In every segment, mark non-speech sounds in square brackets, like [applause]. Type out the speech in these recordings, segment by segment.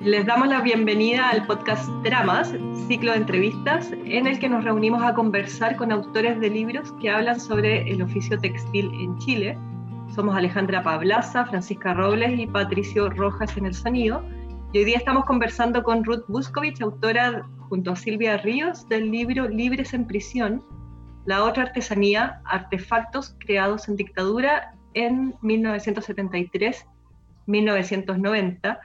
Les damos la bienvenida al podcast Dramas, ciclo de entrevistas en el que nos reunimos a conversar con autores de libros que hablan sobre el oficio textil en Chile. Somos Alejandra Pablaza, Francisca Robles y Patricio Rojas en el sonido. Y hoy día estamos conversando con Ruth Buscovich, autora junto a Silvia Ríos del libro Libres en Prisión, la otra artesanía, artefactos creados en dictadura en 1973-1990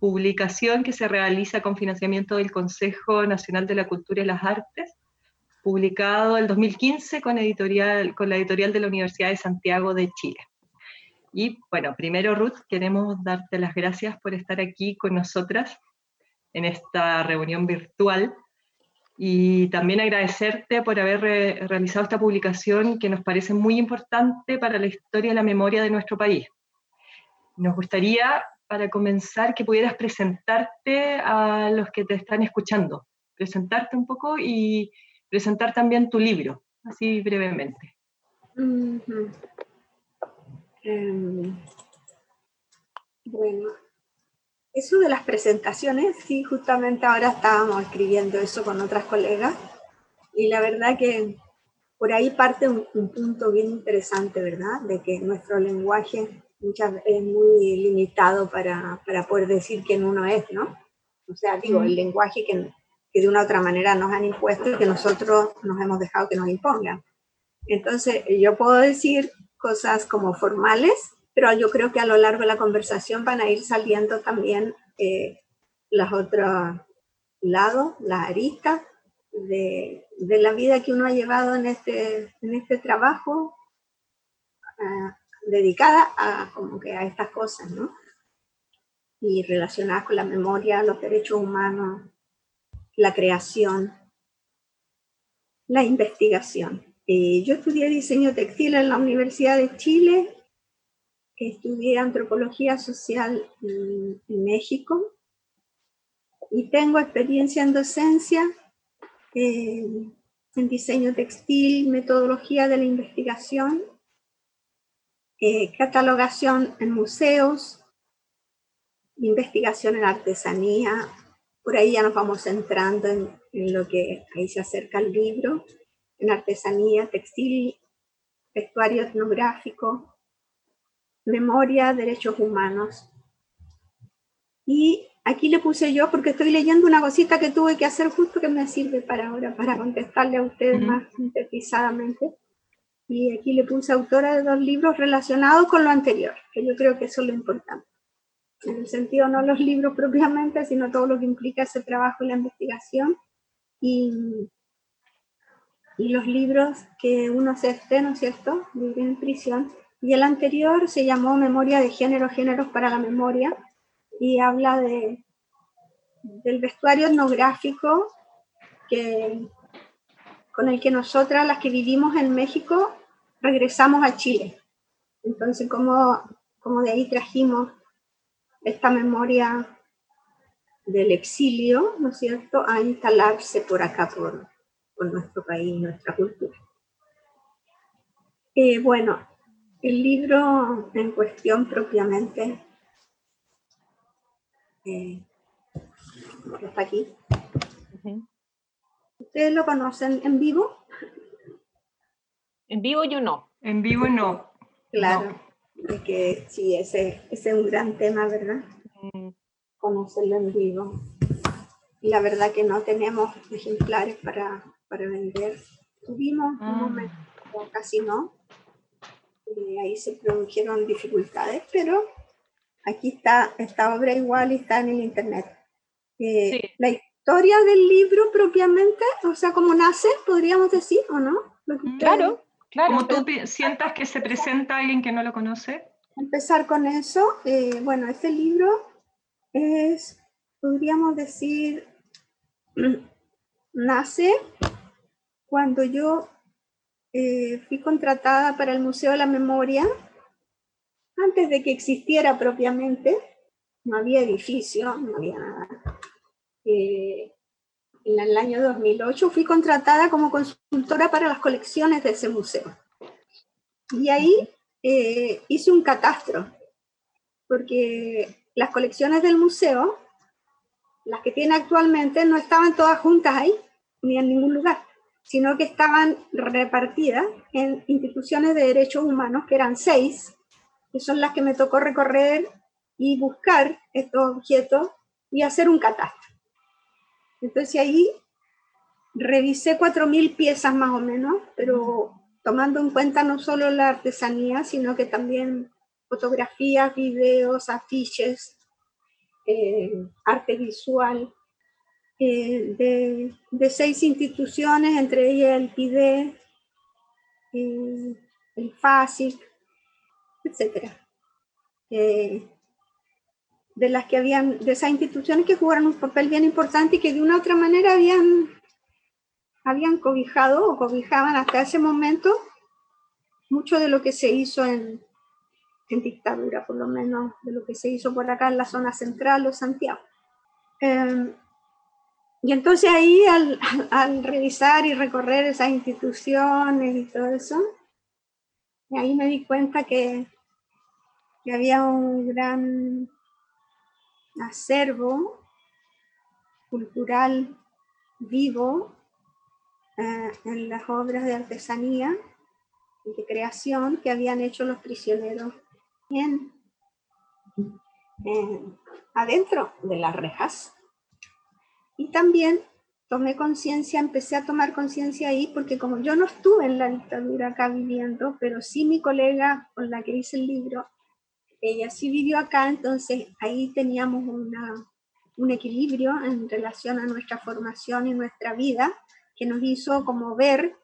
publicación que se realiza con financiamiento del Consejo Nacional de la Cultura y las Artes, publicado en 2015 con, editorial, la editorial de la Universidad de Santiago de Chile. Y bueno, primero Ruth, queremos darte las gracias por estar aquí con nosotras en esta reunión virtual y también agradecerte por haber realizado esta publicación que nos parece muy importante para la historia y la memoria de nuestro país. Nos gustaría para comenzar que pudieras presentarte a los que te están escuchando, presentarte un poco y presentar también tu libro, así brevemente. Em, bueno, eso de las presentaciones, sí, justamente ahora estábamos escribiendo eso con otras colegas y la verdad que por ahí parte un punto bien interesante, ¿verdad? De que nuestro lenguaje muchas es muy limitado para, para, poder decir quién uno es, ¿no? O sea, digo, el lenguaje que, que de una u otra manera nos han impuesto y que nosotros nos hemos dejado que nos impongan. Entonces, yo puedo decir cosas como formales, pero yo creo que a lo largo de la conversación van a ir saliendo también eh, los otros lados, las aristas de, de, la vida que uno ha llevado en este, en este trabajo, ah, dedicada a, como que a estas cosas, ¿no? Y relacionadas con la memoria, los derechos humanos, la creación, la investigación. Eh, yo estudié diseño textil en la Universidad de Chile, estudié antropología social en, México y tengo experiencia en docencia, eh, en diseño textil, metodología de la investigación eh, catalogación en museos, investigación en artesanía, por ahí ya nos vamos centrando en, lo que ahí se acerca el libro, en artesanía, textil, vestuario etnográfico, memoria, derechos humanos. Y aquí le puse yo porque estoy leyendo una cosita que tuve que hacer justo que me sirve para ahora, para contestarle a ustedes más sintetizadamente y aquí le puse autora de dos libros relacionados con lo anterior, que yo creo que eso es lo importante. En el sentido no los libros propiamente, sino todo lo que implica ese trabajo y la investigación. Y, y los libros que uno se esté, ¿no es cierto?, vive en prisión. Y el anterior se llamó Memoria de Género, Géneros para la Memoria, y habla de, del vestuario etnográfico que, con el que nosotras, las que vivimos en México, regresamos a Chile. Entonces, como, como de ahí trajimos esta memoria del exilio, ¿no es cierto?, a instalarse por acá, por, por nuestro país, nuestra cultura. Eh, bueno, el libro en cuestión propiamente eh, está aquí. ¿Ustedes lo conocen en vivo? En vivo yo no. En vivo no. Claro, es que sí, ese, ese, es un gran tema, ¿verdad? Mm. Conocerlo en vivo. Y la verdad que no tenemos ejemplares para, para vender. Tuvimos un ah. momento, casi no. Y ahí se produjeron dificultades, pero aquí está esta obra igual y está en el internet. Eh, sí. La historia del libro propiamente, o sea, como nace, podríamos decir, ¿o no? Claro, como tú sientas que se presenta alguien que no lo conoce. Empezar con eso. Eh, bueno, este libro es, podríamos decir, nace cuando yo eh, fui contratada para el Museo de la Memoria, antes de que existiera propiamente, no había edificio, no había nada. Eh, en el año 2008 fui contratada como consultora para las colecciones de ese museo. Y ahí eh, hice un catastro, porque las colecciones del museo las que tiene actualmente, no estaban todas juntas ahí, ni en ningún lugar, sino que estaban repartidas en instituciones de derechos humanos, que eran seis, que son las que me tocó recorrer y buscar estos objetos y hacer un catastro. Entonces ahí revisé 4.000 piezas más o menos, pero tomando en cuenta no solo la artesanía, sino que también fotografías, videos, afiches, eh, arte visual, eh, de, seis instituciones, entre ellas el PIDE, eh, el FASIC, etc. de las que habían, de esas instituciones que jugaron un papel bien importante y que de una u otra manera habían habían cobijado o cobijaban hasta ese momento mucho de lo que se hizo en, dictadura, por lo menos de lo que se hizo por acá en la zona central o Santiago. Em, y entonces ahí al, revisar y recorrer esas instituciones y todo eso, ahí me di cuenta que, que había un gran acervo cultural vivo eh, en las obras de artesanía y de creación que habían hecho los prisioneros en, adentro de las rejas. Y también tomé conciencia, empecé a tomar conciencia ahí, porque como yo no estuve en la dictadura acá viviendo, pero sí mi colega con la que hice el libro, ella sí vivió acá, entonces ahí teníamos una, un equilibrio en relación a nuestra formación y nuestra vida, que nos hizo como ver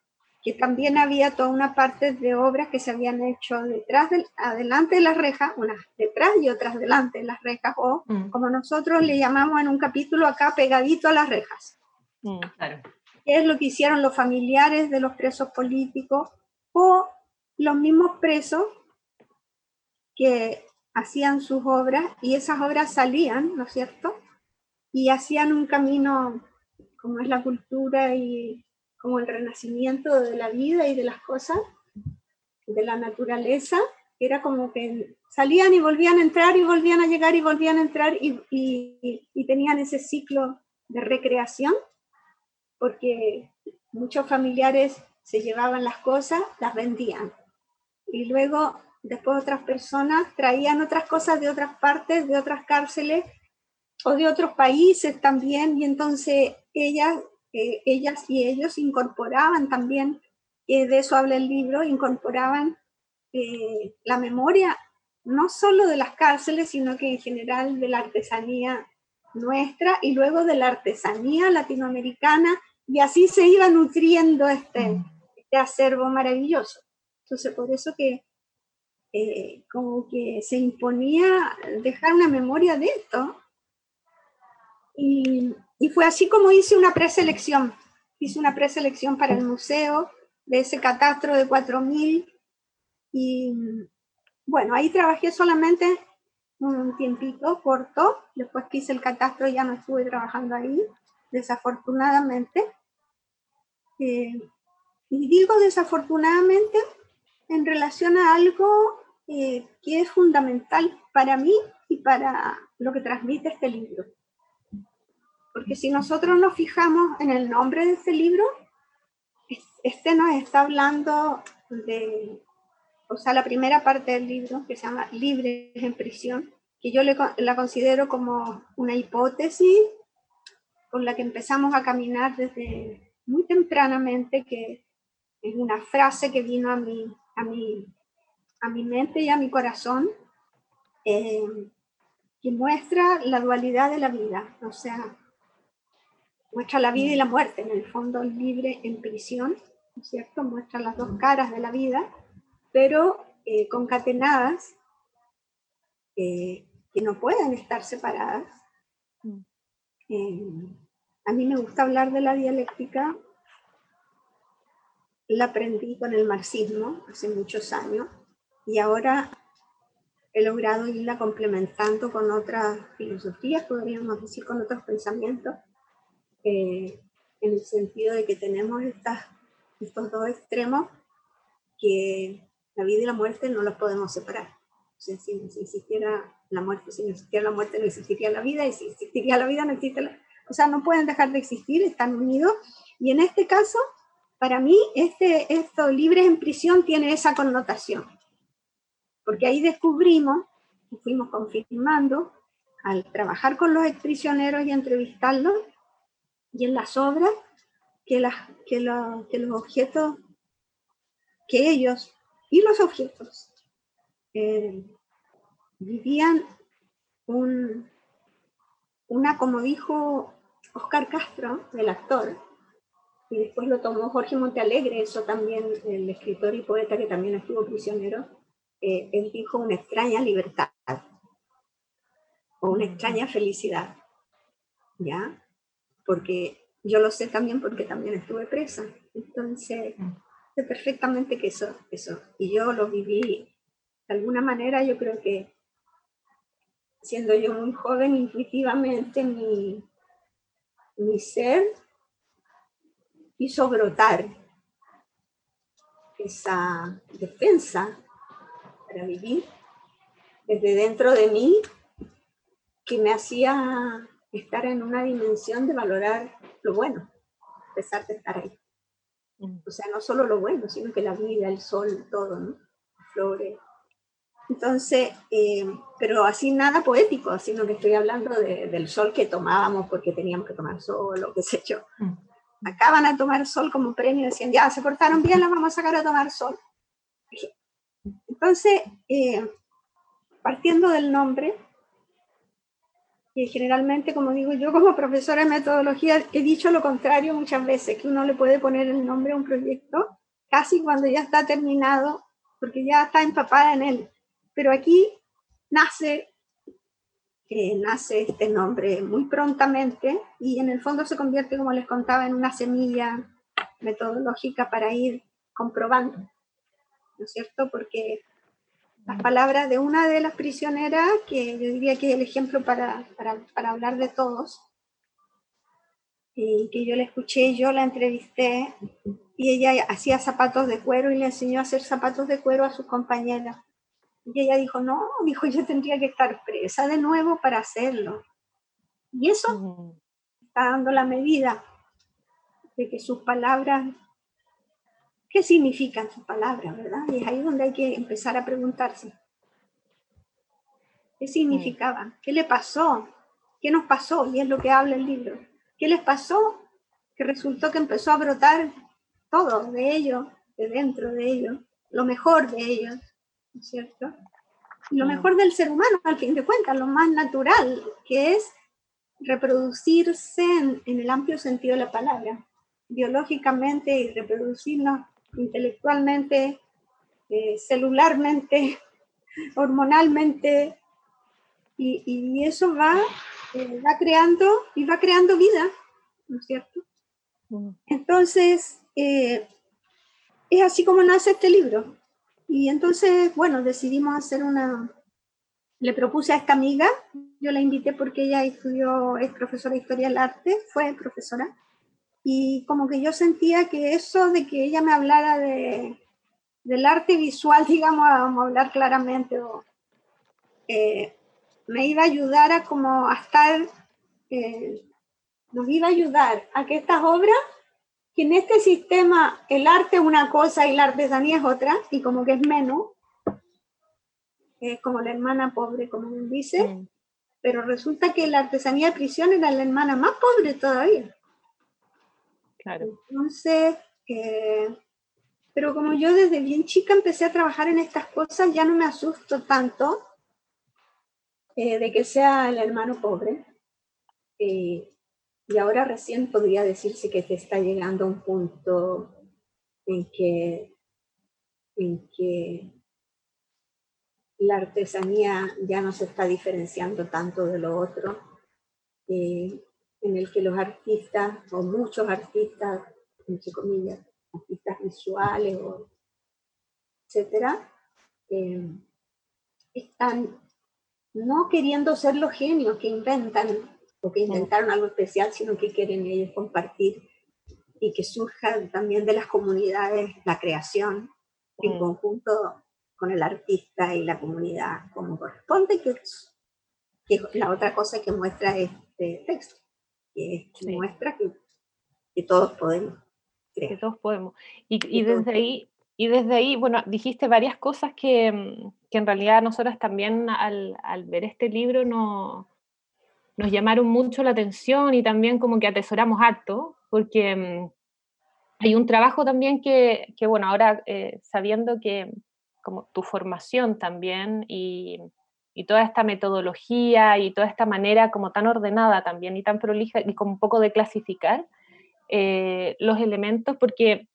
que también había toda una parte de obras que se habían hecho detrás del, adelante de las rejas, unas detrás y otras delante de las rejas, o mm. como nosotros le llamamos en un capítulo acá, pegadito a las rejas. Mm, claro. es lo que hicieron los familiares de los presos políticos o los mismos presos que hacían sus obras y esas obras salían, ¿no es cierto? Y hacían un camino como es la cultura y como el renacimiento de la vida y de las cosas, de la naturaleza, era como que salían y volvían a entrar y volvían a llegar y volvían a entrar y, y, tenían ese ciclo de recreación, porque muchos familiares se llevaban las cosas, las vendían. Y luego, después otras personas traían otras cosas de otras partes, de otras cárceles o de otros países también, y entonces ellas, eh, ellas y ellos incorporaban también, eh, de eso habla el libro, incorporaban eh, la memoria no solo de las cárceles, sino que en general de la artesanía nuestra y luego de la artesanía latinoamericana, y así se iba nutriendo este, mm. este acervo maravilloso. Entonces, por eso que como que se imponía dejar una memoria de esto, y, y fue así como hice una preselección. Hice una preselección para el museo de ese catastro de 4.000 y bueno, ahí trabajé solamente un tiempito corto, después que hice el catastro ya no estuve trabajando ahí, desafortunadamente. Eh, y digo desafortunadamente en relación a algo eh, que es fundamental para mí y para lo que transmite este libro. Porque si nosotros nos fijamos en el nombre de este libro, este nos está hablando de, o sea, la primera parte del libro, que se llama Libres en prisión, que yo la considero como una hipótesis con la que empezamos a caminar desde muy tempranamente, que es una frase que vino a mi, a mi, a mi mente y a mi corazón, eh, que muestra la dualidad de la vida, o sea, muestra la vida y la muerte, en el fondo libre en prisión, cierto? Muestra las dos caras de la vida, pero eh, concatenadas, eh, que no pueden estar separadas. Mm. A mí me gusta hablar de la dialéctica, la aprendí con el marxismo hace muchos años y ahora he logrado irla complementando con otras filosofías, podríamos decir, con otros pensamientos en el sentido de que tenemos estas, estos dos extremos que la vida y la muerte no los podemos separar. si, si, existiera la muerte, si no existiera la muerte, no existiría la vida, y si existiría la vida, no existe la... O sea, no pueden dejar de existir, están unidos. Y en este caso, para mí, este, esto, libres en prisión, tiene esa connotación. Porque ahí descubrimos, fuimos confirmando, al trabajar con los exprisioneros y entrevistarlos, y en las obras, que, las, que, que los objetos, que ellos y los objetos eh, vivían un, una, como dijo Oscar Castro, el actor, y después lo tomó Jorge Montealegre, eso también, el escritor y poeta que también estuvo prisionero, eh, él dijo una extraña libertad o una extraña felicidad, ¿ya? Porque yo lo sé también porque también estuve presa, entonces sé perfectamente que eso, eso, y yo lo viví. De alguna manera, yo creo que siendo yo muy joven, intuitivamente mi, mi ser hizo brotar esa defensa para vivir desde dentro de mí que me hacía estar en una dimensión de valorar lo bueno, a pesar de estar ahí. Mm. O sea, no solo lo bueno, sino que la vida, el sol, todo, ¿no? Flores. Entonces, eh, pero así nada poético, sino que estoy hablando del sol que tomábamos porque teníamos que tomar sol o qué sé yo. Mm acaban a tomar sol como premio, decían, ya, se portaron bien, las vamos a sacar a tomar sol. Entonces, eh, partiendo del nombre, y generalmente, como digo yo como profesora de metodología, he dicho lo contrario muchas veces, que uno le puede poner el nombre a un proyecto casi cuando ya está terminado, porque ya está empapada en él. Pero aquí nace nace este nombre muy prontamente y en el fondo se convierte, como les contaba, en una semilla metodológica para ir comprobando, ¿no es cierto? Porque las palabras de una de las prisioneras, que yo diría que es el ejemplo para, para, para hablar de todos, y que yo la escuché, yo la entrevisté, y ella hacía zapatos de cuero y le enseñó a hacer zapatos de cuero a sus compañeras. Y ella dijo, no, dijo, yo tendría que estar presa de nuevo para hacerlo. Y eso está dando la medida de que sus palabras, ¿qué significan sus palabras, verdad? Y es ahí donde hay que empezar a preguntarse. ¿Qué significaban? ¿Qué le pasó? ¿Qué nos pasó? Y es lo que habla el libro. ¿Qué les pasó? Que resultó que empezó a brotar todo de ellos, de dentro de ellos, lo mejor de ellos, cierto? lo mejor del ser humano, al fin de cuentas, lo más natural, que es reproducirse en, el amplio sentido de la palabra, biológicamente y reproducirnos intelectualmente, eh, celularmente, [laughs] hormonalmente, y, eso va, eh, va creando y va creando vida, ¿no es cierto? Entonces, eh, es así como nace este libro. Y entonces, bueno, decidimos hacer una... Le propuse a esta amiga, yo la invité porque ella estudió, es profesora de historia del arte, fue profesora, y como que yo sentía que eso de que ella me hablara de, del arte visual, [laughs] digamos, vamos a hablar claramente, eh, me iba a ayudar a como a estar, eh, nos iba a ayudar a que estas obras que en este sistema el arte es una cosa y la artesanía es otra, y como que es menos, es como la hermana pobre, como dice, mm. pero resulta que la artesanía de prisión era la hermana más pobre todavía. Claro. Entonces, eh, pero como yo desde bien chica empecé a trabajar en estas cosas, ya no me asusto tanto eh, de que sea el hermano pobre. Eh, y ahora recién podría decirse que te está llegando a un punto en que, en que la artesanía ya no se está diferenciando tanto de lo otro, eh, en el que los artistas, o muchos artistas, entre comillas, artistas visuales, o etcétera, eh, están no queriendo ser los genios que inventan que inventaron algo especial, sino que quieren ellos compartir y que surja también de las comunidades la creación en conjunto con el artista y la comunidad como corresponde, que es, que la otra cosa que muestra este texto, que, muestra que, que, todos podemos. Que todos podemos. Y, y desde ahí, y desde ahí, bueno, dijiste varias cosas que, mm, que en realidad nosotras también al, al ver este libro no, nos llamaron mucho la atención y también como que atesoramos harto, porque mm, hay un trabajo también que, que bueno, ahora eh, sabiendo que como tu formación también y, y, toda esta metodología y toda esta manera como tan ordenada también y tan prolija y con un poco de clasificar eh, los elementos, porque,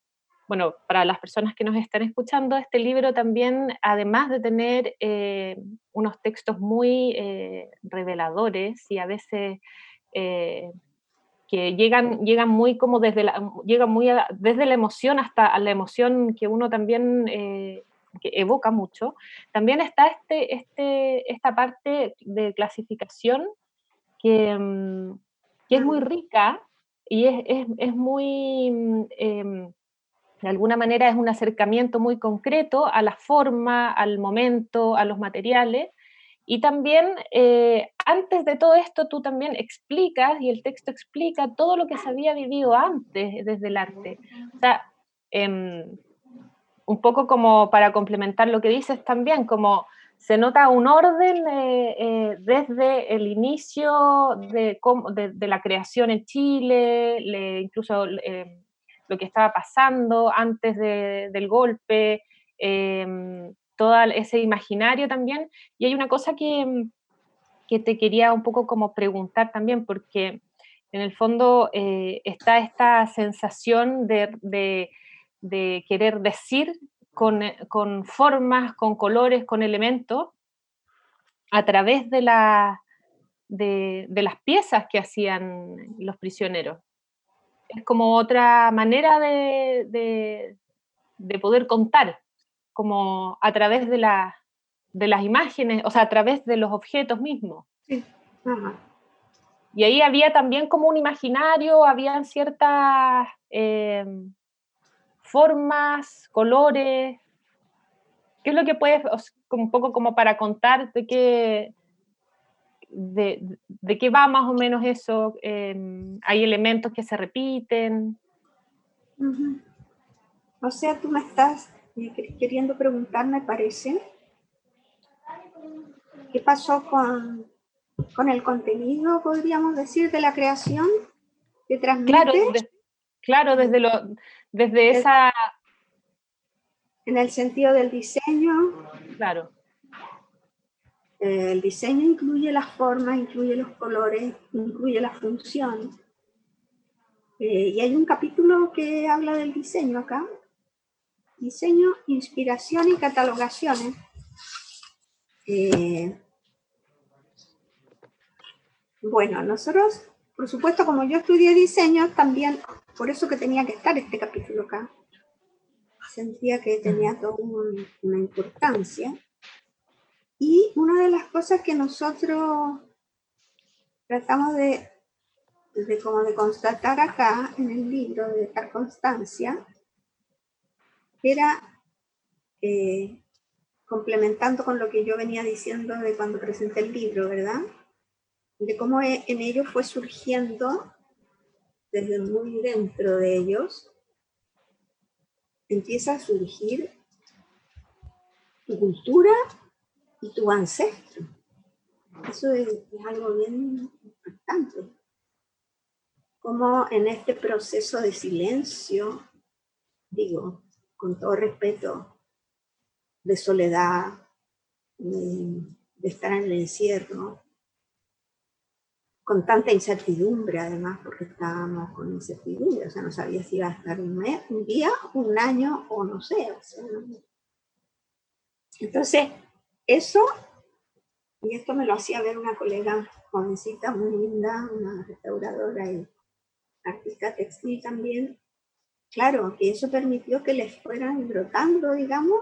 bueno, para las personas que nos están escuchando, este libro también, además de tener eh, unos textos muy reveladores y a veces que llegan, llegan muy como desde la, llegan muy desde la emoción hasta la emoción que uno también que evoca mucho, también está este, este, esta parte de clasificación que, mm, que es muy rica y es, es, es muy, mm, em, de alguna manera es un acercamiento muy concreto a la forma, al momento, a los materiales. Y también, eh, antes de todo esto, tú también explicas, y el texto explica todo lo que se había vivido antes desde el arte. O sea, eh, un poco como para complementar lo que dices también, como se nota un orden eh, eh, desde el inicio de, de, la creación en Chile, incluso eh, lo que estaba pasando antes del golpe, todo ese imaginario también. Y hay una cosa que, que, te quería un poco como preguntar también, porque en el fondo está esta sensación de de querer decir eh, con, formas, con colores, con elementos, a través de, la, de, las piezas que hacían los prisioneros. Es como otra manera de, poder contar, como a través de, de las imágenes, o sea, a través de los objetos mismos. Y ahí había también como un imaginario, habían ciertas... Eh, formas, colores? ¿Qué es lo que puedes, un poco como para contar de qué, de, qué va más o menos eso? Em, ¿Hay elementos que se repiten? O sea, tú me estás eh, queriendo preguntar, me parece, ¿qué pasó con, con el contenido, podríamos decir, de la creación que transmite? Claro, claro desde lo desde esa... En el sentido del diseño. Claro. El diseño incluye las formas, incluye los colores, incluye la función. Eh, y hay un capítulo que habla del diseño acá. Diseño, inspiración y catalogaciones. Eh, bueno, nosotros, por supuesto, como yo estudié diseño, también por eso que tenía que estar este capítulo acá. Sentía que tenía toda una importancia. Y una de las cosas que nosotros tratamos de, de, como de constatar acá en el libro, de esta constancia, era eh, complementando con lo que yo venía diciendo de cuando presenté el libro, ¿verdad? De cómo e, en ello fue surgiendo desde muy dentro de ellos, empieza a surgir tu cultura y tu ancestro. Eso es, algo bien importante. Como en este proceso de silencio, digo, con todo respeto, de soledad, de estar en el encierro, con tanta incertidumbre además, porque estábamos con incertidumbre, o sea, no sabía si iba a estar un mes, un día, un año o no sé. Entonces, eso, y esto me lo hacía ver una colega jovencita muy linda, una restauradora y artista textil también, claro, que eso permitió que les fueran brotando, digamos,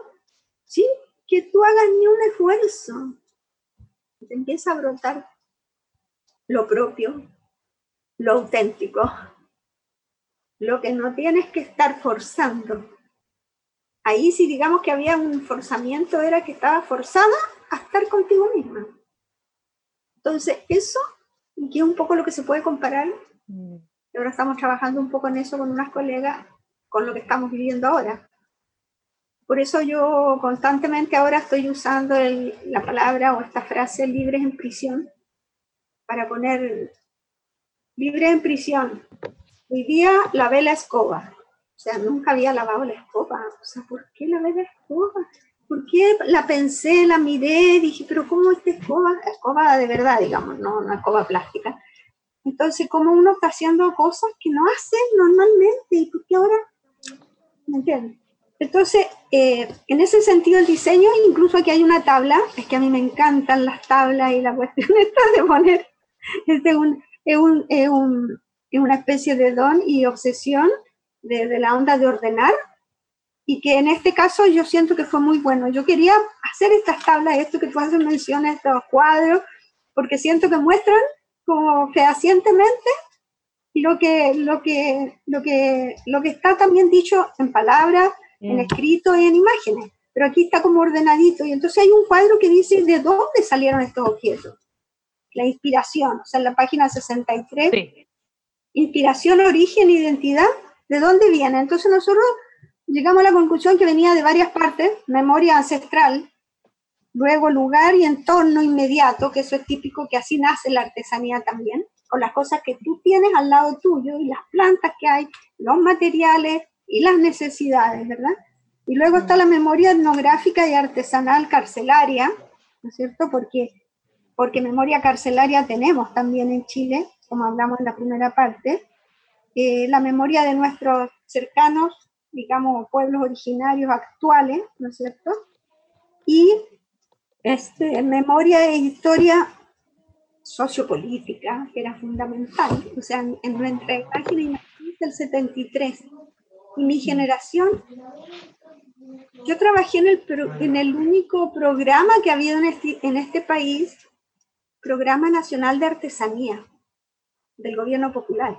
sin que tú hagas ni un esfuerzo. Te empieza a brotar lo propio, lo auténtico, lo que no tienes que estar forzando ahí sí digamos que había un forzamiento, era que estaba forzada a estar contigo misma. Entonces, eso, que es un poco lo que se puede comparar, mm. ahora estamos trabajando un poco en eso con unas colegas, con lo que estamos viviendo ahora. Por eso yo constantemente ahora estoy usando la palabra o esta frase libres en prisión para poner libres en prisión. Hoy día lavé la escoba. O sea, nunca había lavado la escoba. O sea, ¿por qué lavé la escoba? ¿Por qué la pensé, la miré? Dije, pero ¿cómo esta escoba? Escoba de verdad, digamos, no una escoba plástica. Entonces, ¿cómo uno está haciendo cosas que no hace normalmente? ¿Y por qué ahora? ¿Me entiendes? Entonces, eh, en ese sentido, el diseño, incluso aquí hay una tabla, es que a mí me encantan las tablas y la [laughs] cuestión esta de poner, es, un, es, un, es, un, es, una especie de don y obsesión de, de, la onda de ordenar, y que en este caso yo siento que fue muy bueno. Yo quería hacer estas tablas, esto que tú haces mención, estos cuadros, porque siento que muestran como fehacientemente lo que, lo que, lo que, lo que está también dicho en palabras, en mm. escrito y en imágenes, pero aquí está como ordenadito. Y entonces hay un cuadro que dice de dónde salieron estos objetos. La inspiración, o sea, en la página 63. Inspiración, origen, identidad, ¿de dónde viene? Entonces nosotros llegamos a la conclusión que venía de varias partes, memoria ancestral, luego lugar y entorno inmediato, que eso es típico que así nace la artesanía también, con las cosas que tú tienes al lado tuyo y las plantas que hay, los materiales, y las necesidades, ¿verdad? Y luego está la memoria etnográfica y artesanal carcelaria, ¿no es cierto? Porque, porque memoria carcelaria tenemos también en Chile, como hablamos en la primera parte, eh, la memoria de nuestros cercanos, digamos, pueblos originarios actuales, ¿no es cierto? Y este, memoria e historia sociopolítica, que era fundamental, o sea, en, nuestra imagen del 73 mi generación, yo trabajé en el, en el único programa que ha habido en este, en este país, Programa Nacional de Artesanía del Gobierno Popular.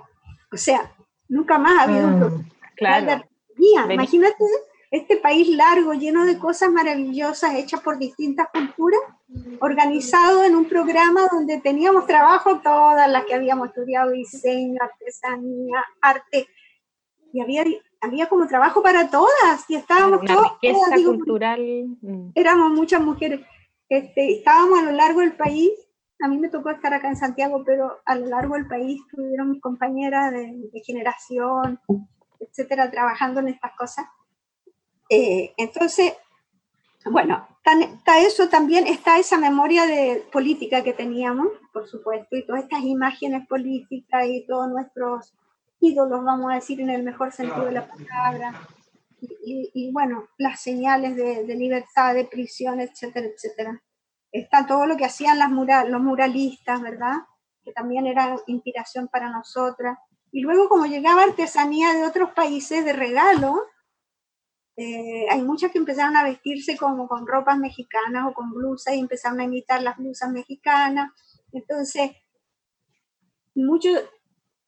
O sea, nunca más ha habido un mm, programa de artesanía. Imagínate este país largo, lleno de cosas maravillosas hechas por distintas culturas, organizado en un programa donde teníamos trabajo todas las que habíamos estudiado diseño, artesanía, arte, y había había como trabajo para todas y estábamos todas, cultural. Mm. Éramos muchas mujeres. Este, estábamos a lo largo del país. A mí me tocó estar acá en Santiago, pero a lo largo del país estuvieron mis compañeras de, generación, etcétera, trabajando en estas cosas. Eh, entonces, bueno, está eso también, está esa memoria de política que teníamos, por supuesto, y todas estas imágenes políticas y todos nuestros ídolos, vamos a decir, en el mejor sentido de la palabra. Y, bueno, las señales de, libertad, de prisión, etcétera, etcétera. Está todo lo que hacían las mural, los muralistas, ¿verdad? Que también era inspiración para nosotras. Y luego, como llegaba artesanía de otros países de regalo, eh, hay muchas que empezaron a vestirse como con ropas mexicanas o con blusas y empezaron a imitar las blusas mexicanas. Entonces, muchos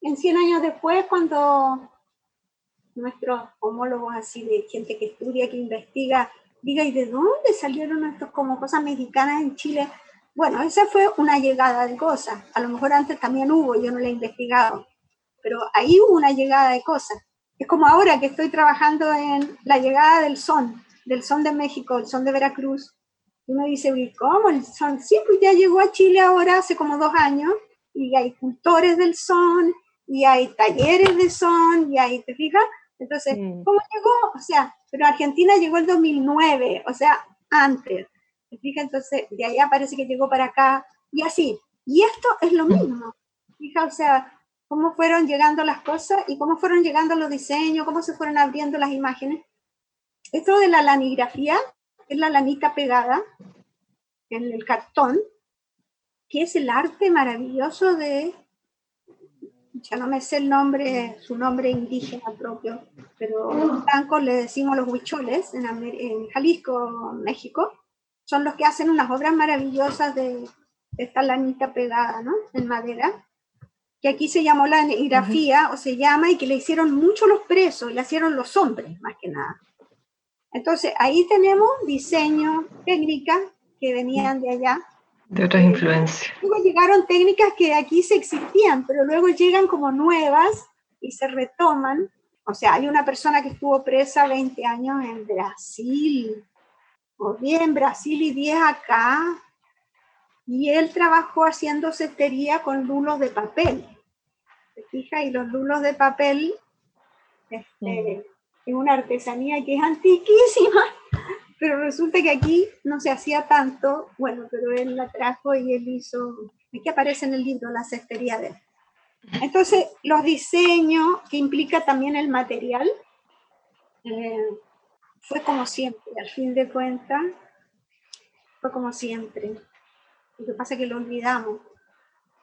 en 100 años después, cuando nuestros homólogos así de gente que estudia, que investiga, diga, ¿y de dónde salieron estos como cosas mexicanas en Chile? Bueno, esa fue una llegada de cosas. A lo mejor antes también hubo, yo no la he investigado, pero ahí hubo una llegada de cosas. Es como ahora que estoy trabajando en la llegada del son, del son de México, el son de Veracruz. Uno dice, ¿cómo el son? Sí, pues ya llegó a Chile ahora hace como dos años y hay cultores del son y hay talleres de son, y hay, ¿te fijas? Entonces, mm. ¿cómo llegó? O sea, pero Argentina llegó el 2009, o sea, antes. ¿Te fijas? Entonces, de allá parece que llegó para acá, y así. Y esto es lo mismo. Fija, o sea, cómo fueron llegando las cosas y cómo fueron llegando los diseños, cómo se fueron abriendo las imágenes. Esto de la lanigrafía, es la lanita pegada en el cartón, que es el arte maravilloso de ya no me sé el nombre, su nombre indígena propio, pero los blancos le decimos los huicholes en, en, Jalisco, México, son los que hacen unas obras maravillosas de, esta lanita pegada, ¿no? En madera, que aquí se llamó la grafía, o se llama, y que le hicieron mucho los presos, y le hicieron los hombres, más que nada. Entonces, ahí tenemos diseño, técnicas que venían de allá. De otras influencias. Luego llegaron técnicas que aquí se existían, pero luego llegan como nuevas y se retoman. O sea, hay una persona que estuvo presa 20 años en Brasil, o bien en Brasil y 10 acá, y él trabajó haciendo cestería con lulos de papel. ¿Se fija? Y los lulos de papel este, es una artesanía que es antiquísima, pero resulta que aquí no se hacía tanto, bueno, pero él la trajo y él hizo, es que aparece en el libro la cestería de él. Entonces, los diseños, que implica también el material, eh, fue como siempre, al fin de cuentas, fue como siempre. Lo que pasa es que lo olvidamos,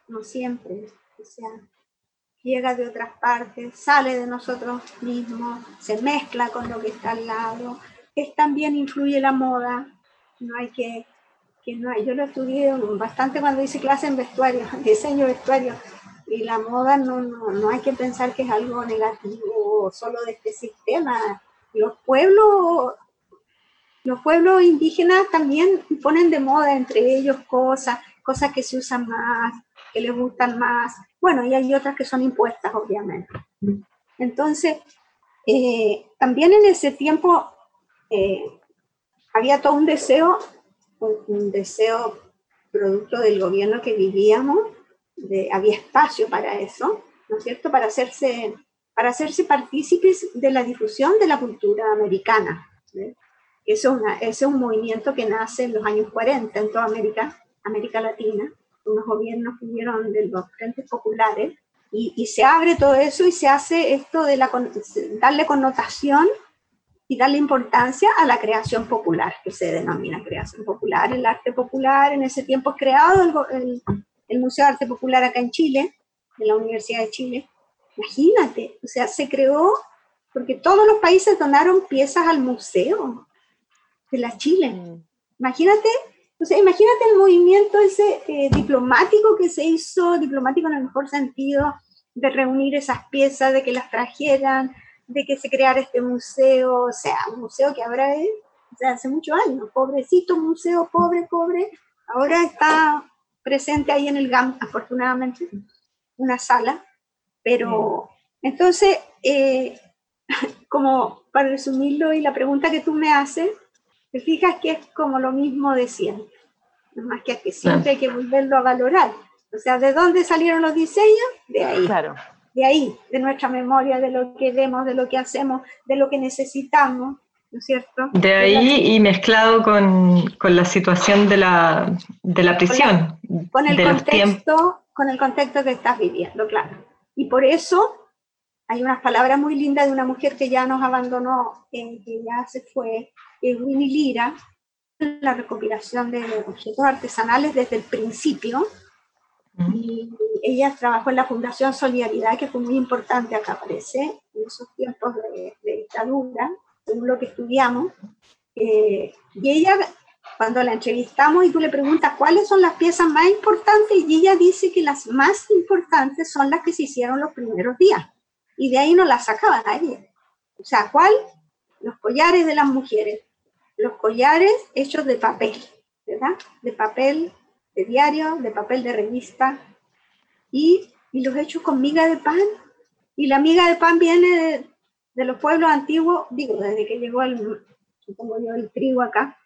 no siempre. O sea, llega de otras partes, sale de nosotros mismos, se mezcla con lo que está al lado. Es también influye la moda, no hay que, que no hay. Yo lo estudié bastante cuando hice clase en vestuario, [laughs] diseño vestuario, y la moda no, no, no hay que pensar que es algo negativo solo de este sistema. Los pueblos los pueblos indígenas también ponen de moda entre ellos cosas, cosas que se usan más, que les gustan más. Bueno, y hay otras que son impuestas, obviamente. Entonces, eh, también en ese tiempo eh, había todo un deseo, un, deseo producto del gobierno que vivíamos, de, había espacio para eso, ¿no es cierto? Para hacerse, para hacerse partícipes de la difusión de la cultura americana. Ese es, un movimiento que nace en los años 40 en toda América, América Latina, unos gobiernos que vinieron de los frentes populares, y, se abre todo eso y se hace esto de la, darle connotación y darle importancia a la creación popular, que se denomina creación popular, el arte popular, en ese tiempo creado el, el Museo de Arte Popular acá en Chile, de la Universidad de Chile. Imagínate, o sea, se creó porque todos los países donaron piezas al museo de la Chile. Mm. Imagínate, o sea, imagínate el movimiento ese eh, diplomático que se hizo, diplomático en el mejor sentido, de reunir esas piezas, de que las trajeran, de que se creara este museo, o sea, un museo que habrá o sea, hace muchos años, pobrecito museo, pobre, pobre, ahora está presente ahí en el GAM, afortunadamente, una sala, pero mm. entonces, eh, [laughs] como para resumirlo y la pregunta que tú me haces, te fijas que es como lo mismo de siempre, más que que siempre hay que volverlo a valorar. O sea, ¿de dónde salieron los diseños? De ahí. Claro. De ahí, de nuestra memoria, de lo que vemos, de lo que hacemos, de lo que necesitamos, ¿no es cierto? De ahí y mezclado con, con la situación de la, de la prisión. Con, el contexto, con el contexto que estás viviendo, claro. Y por eso hay unas palabras muy lindas de una mujer que ya nos abandonó, eh, que ya se fue, Winnie Lira, la recopilación de objetos artesanales desde el principio. Y ella trabajó en la Fundación Solidaridad, que fue muy importante acá, aparece, en esos tiempos de, dictadura, según lo que estudiamos. Eh, y ella, cuando la entrevistamos y tú le preguntas cuáles son las piezas más importantes, y ella dice que las más importantes son las que se hicieron los primeros días. Y de ahí no las sacaba nadie. O sea, ¿cuál? Los collares de las mujeres, los collares hechos de papel, ¿verdad? De papel de diario, de papel de revista, y, y los hechos con miga de pan. Y la miga de pan viene de, los pueblos antiguos, digo, desde que llegó el, supongo yo, el trigo acá.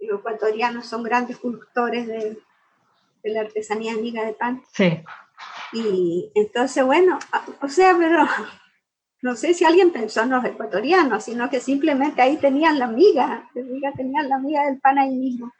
Los ecuatorianos son grandes cultores de, de la artesanía de miga de pan. Sí. Y entonces, bueno, o sea, pero no sé si alguien pensó en los ecuatorianos, sino que simplemente ahí tenían la miga, tenían la miga del pan ahí mismo.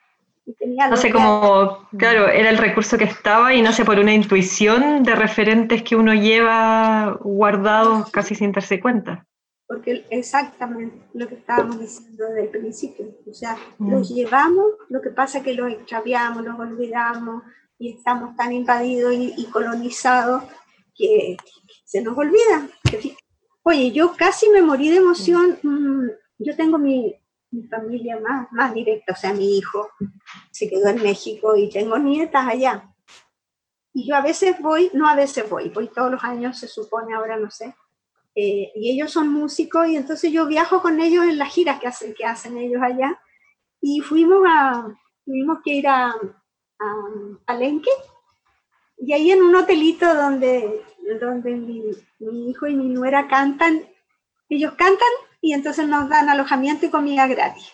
No sé cómo, claro, era el recurso que estaba y no sé, por una intuición de referentes que uno lleva guardados casi sin darse cuenta. Porque exactamente lo que estábamos diciendo desde el principio, o sea, mm. los llevamos, lo que pasa es que los extraviamos, los olvidamos y estamos tan invadidos y, colonizados que, se nos olvida. Oye, yo casi me morí de emoción. Mm, yo tengo mi, familia más, más directa, o sea, mi hijo se quedó en México y tengo nietas allá. Y yo a veces voy, no a veces voy, voy todos los años, se supone, ahora no sé. eh, y ellos son músicos y entonces yo viajo con ellos en las giras que hacen, que hacen ellos allá y fuimos a, tuvimos que ir a, a, Lenque y ahí en un hotelito donde, donde mi, mi, hijo y mi nuera cantan, ellos cantan y entonces nos dan alojamiento y comida gratis.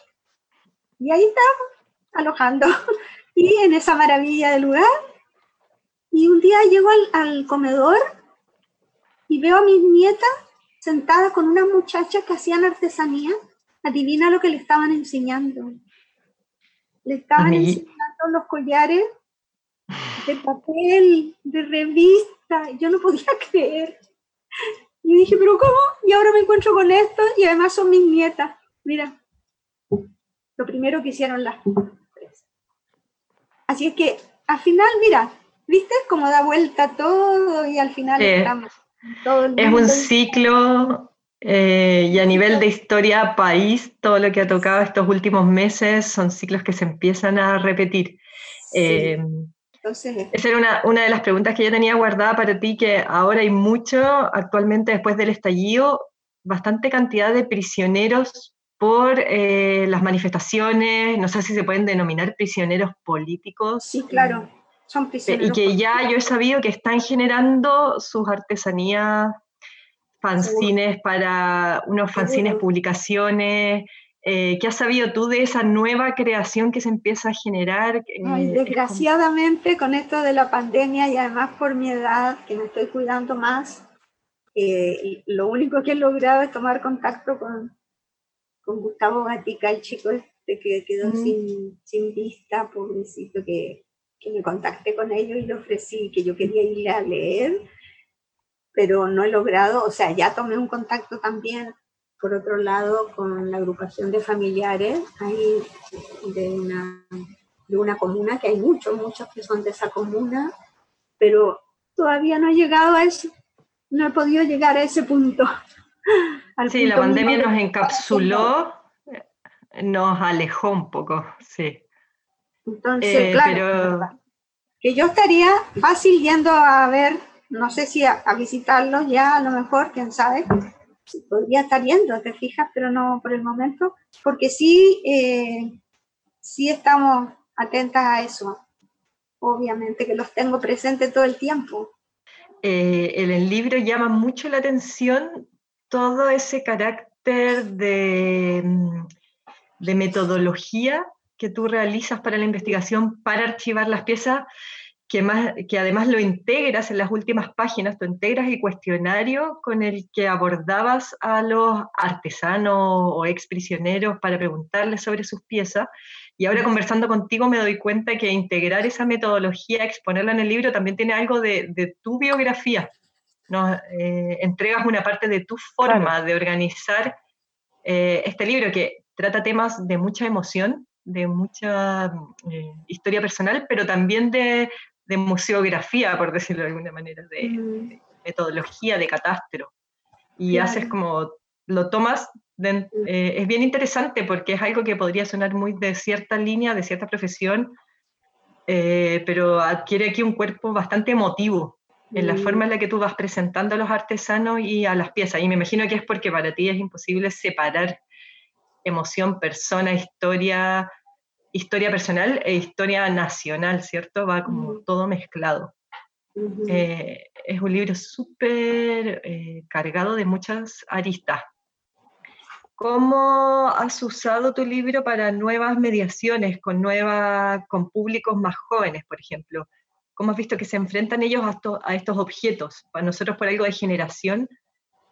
Y ahí estamos alojando [laughs] y en esa maravilla de lugar. Y un día llego al, al comedor y veo a mis nietas sentada con una muchacha que hacían artesanía, adivina lo que le estaban enseñando. Le estaban enseñando los collares de papel, de revista. Yo no podía [laughs] creer. Y dije, pero ¿cómo? Y ahora me encuentro con esto y además son mis nietas. Mira, lo primero que hicieron las tres. Así es que al final, mira, ¿viste cómo da vuelta todo y al final estamos es un ciclo eh, y a nivel de historia país, todo lo que ha tocado estos últimos meses son ciclos que se empiezan a repetir. Eh, esa era una, una, de las preguntas que yo tenía guardada para ti, que ahora hay mucho, actualmente después del estallido, bastante cantidad de prisioneros por eh, las manifestaciones, no sé si se pueden denominar prisioneros políticos. Sí, claro. Y que ya yo he sabido que están generando sus artesanías, fanzines para unos fanzines, publicaciones. Eh, ¿Qué has sabido tú de esa nueva creación que se empieza a generar? Eh, desgraciadamente, con esto de la pandemia y además por mi edad, que me estoy cuidando más, eh, lo único que he logrado es tomar contacto con, con Gustavo Gatica, el chico este que quedó sin, sin vista, pobrecito, que que me contacté con ellos y le ofrecí que yo quería ir a leer, pero no he logrado, o sea, ya tomé un contacto también, por otro lado, con la agrupación de familiares ahí de una, de una comuna, que hay muchos, muchos que son de esa comuna, pero todavía no he llegado a eso, no he podido llegar a ese punto. [laughs] sí, la pandemia nos encapsuló, nos alejó un poco, sí. Entonces, eh, claro, que yo estaría fácil yendo a ver, no sé si a, visitarlos ya, a lo mejor, quién sabe, podría estar yendo, te fijas, pero no por el momento, porque sí, eh, sí estamos atentas a eso. Obviamente que los tengo presentes todo el tiempo. Eh, en el libro llama mucho la atención todo ese carácter de, mm, de metodología que tú realizas para la investigación, para archivar las piezas, que, más, que además lo integras en las últimas páginas, tú integras el cuestionario con el que abordabas a los artesanos o exprisioneros para preguntarles sobre sus piezas. Y ahora conversando contigo me doy cuenta que integrar esa metodología, exponerla en el libro, también tiene algo de, tu biografía. Nos eh, entregas una parte de tu forma de organizar eh, este libro que trata temas de mucha emoción, de mucha eh, historia personal, pero también de, de, museografía, por decirlo de alguna manera, de, mm. metodología, de catastro. Y haces como, lo tomas, mm. eh, es bien interesante porque es algo que podría sonar muy de cierta línea, de cierta profesión, eh, pero adquiere aquí un cuerpo bastante emotivo en la forma en la que tú vas presentando a los artesanos y a las piezas. Y me imagino que es porque para ti es imposible separar emoción, persona, historia, historia personal e historia nacional, ¿cierto? Va como todo mezclado. Eh, es un libro súper eh, cargado de muchas aristas. ¿Cómo has usado tu libro para nuevas mediaciones con, nueva, con públicos más jóvenes, por ejemplo? ¿Cómo has visto que se enfrentan ellos a, a estos objetos? Para nosotros, por algo de generación,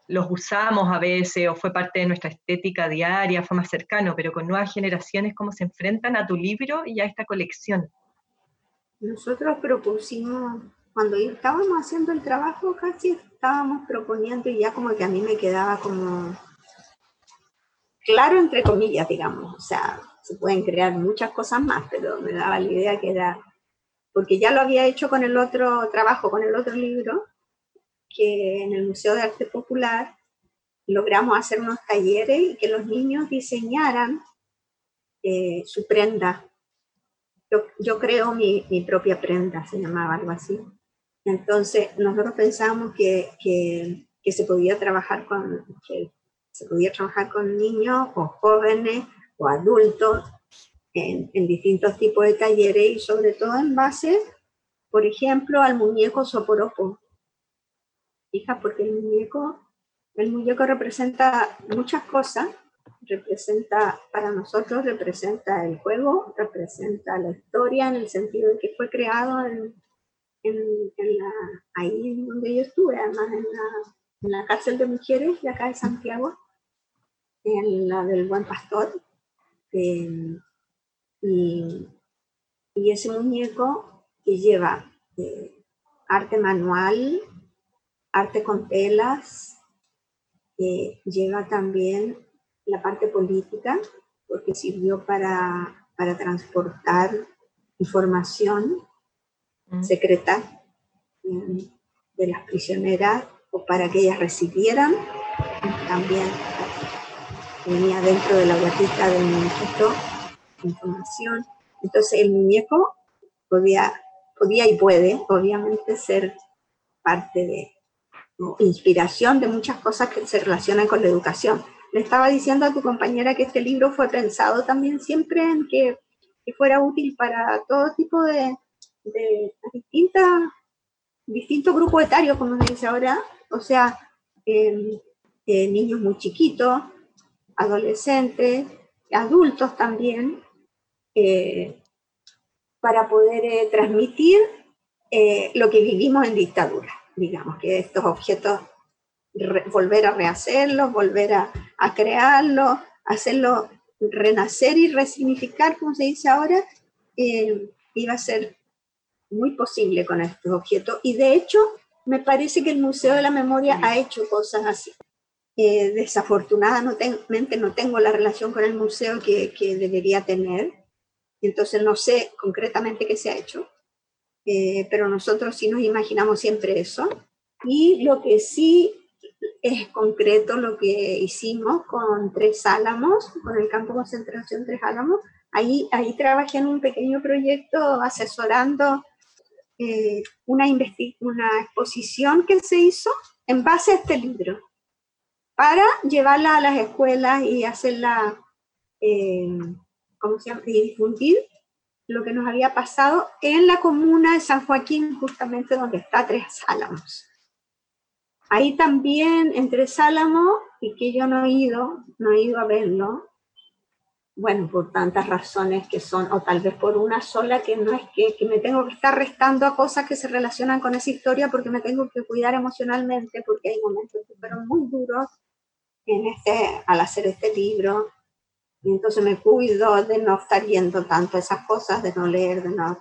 los usamos a veces o fue parte de nuestra estética diaria, fue más cercano, pero con nuevas generaciones, ¿cómo se enfrentan a tu libro y a esta colección? Nosotros propusimos, cuando estábamos haciendo el trabajo, casi estábamos proponiendo y ya como que a mí me quedaba como claro, entre comillas, digamos, o sea, se pueden crear muchas cosas más, pero me daba la idea que era, porque ya lo había hecho con el otro trabajo, con el otro libro, que en el Museo de Arte Popular logramos hacer unos talleres y que los niños diseñaran eh, su prenda. Yo, creo mi, mi, propia prenda, se llamaba algo así. Entonces nosotros pensamos que, que, que se podía trabajar con, que se podía trabajar con niños o jóvenes o adultos en, en distintos tipos de talleres y sobre todo en base, por ejemplo, al muñeco soporopo. Porque el muñeco, el muñeco representa muchas cosas representa, para nosotros representa el juego, representa la historia en el sentido de que fue creado en, la, ahí donde yo estuve, además en la, en la, cárcel de mujeres de acá de Santiago, en la del Buen Pastor. Eh, y, y, ese muñeco que lleva eh, arte manual, arte con telas, eh, lleva también la parte política, porque sirvió para, para transportar información mm. secreta eh, de las prisioneras o para que ellas recibieran también venía dentro de la guatita del muñequito información. Entonces el muñeco podía, podía y puede, obviamente, ser parte de inspiración de muchas cosas que se relacionan con la educación. Le estaba diciendo a tu compañera que este libro fue pensado también siempre en que, fuera útil para todo tipo de, distintas, distintos grupos etarios, como se dice ahora, o sea, em, eh, niños muy chiquitos, adolescentes, adultos también, eh, para poder eh, transmitir lo que vivimos en dictadura, digamos, que estos objetos volver a rehacerlo, volver a, a crearlo, hacerlo renacer y resignificar, como se dice ahora, eh, iba a ser muy posible con estos objetos. Y de hecho, me parece que el Museo de la Memoria ha hecho cosas así. Eh, desafortunadamente no tengo la relación con el museo que, que, debería tener, entonces no sé concretamente qué se ha hecho, eh, pero nosotros sí nos imaginamos siempre eso. Y lo que sí es concreto lo que hicimos con Tres Álamos, con el campo de concentración Tres Álamos. Ahí, ahí trabajé en un pequeño proyecto asesorando eh, una, una exposición que se hizo en base a este libro, para llevarla a las escuelas y hacerla, eh, ¿cómo se llama? Y difundir lo que nos había pasado en la comuna de San Joaquín, justamente donde está Tres Álamos. Ahí también, entre Sálamo, y que yo no he ido, no he ido a verlo, bueno, por tantas razones que son, o tal vez por una sola, que no es que, que, me tengo que estar restando a cosas que se relacionan con esa historia porque me tengo que cuidar emocionalmente, porque hay momentos que fueron muy duros en este, al hacer este libro, y entonces me cuido de no estar viendo tanto esas cosas, de no leer, de no...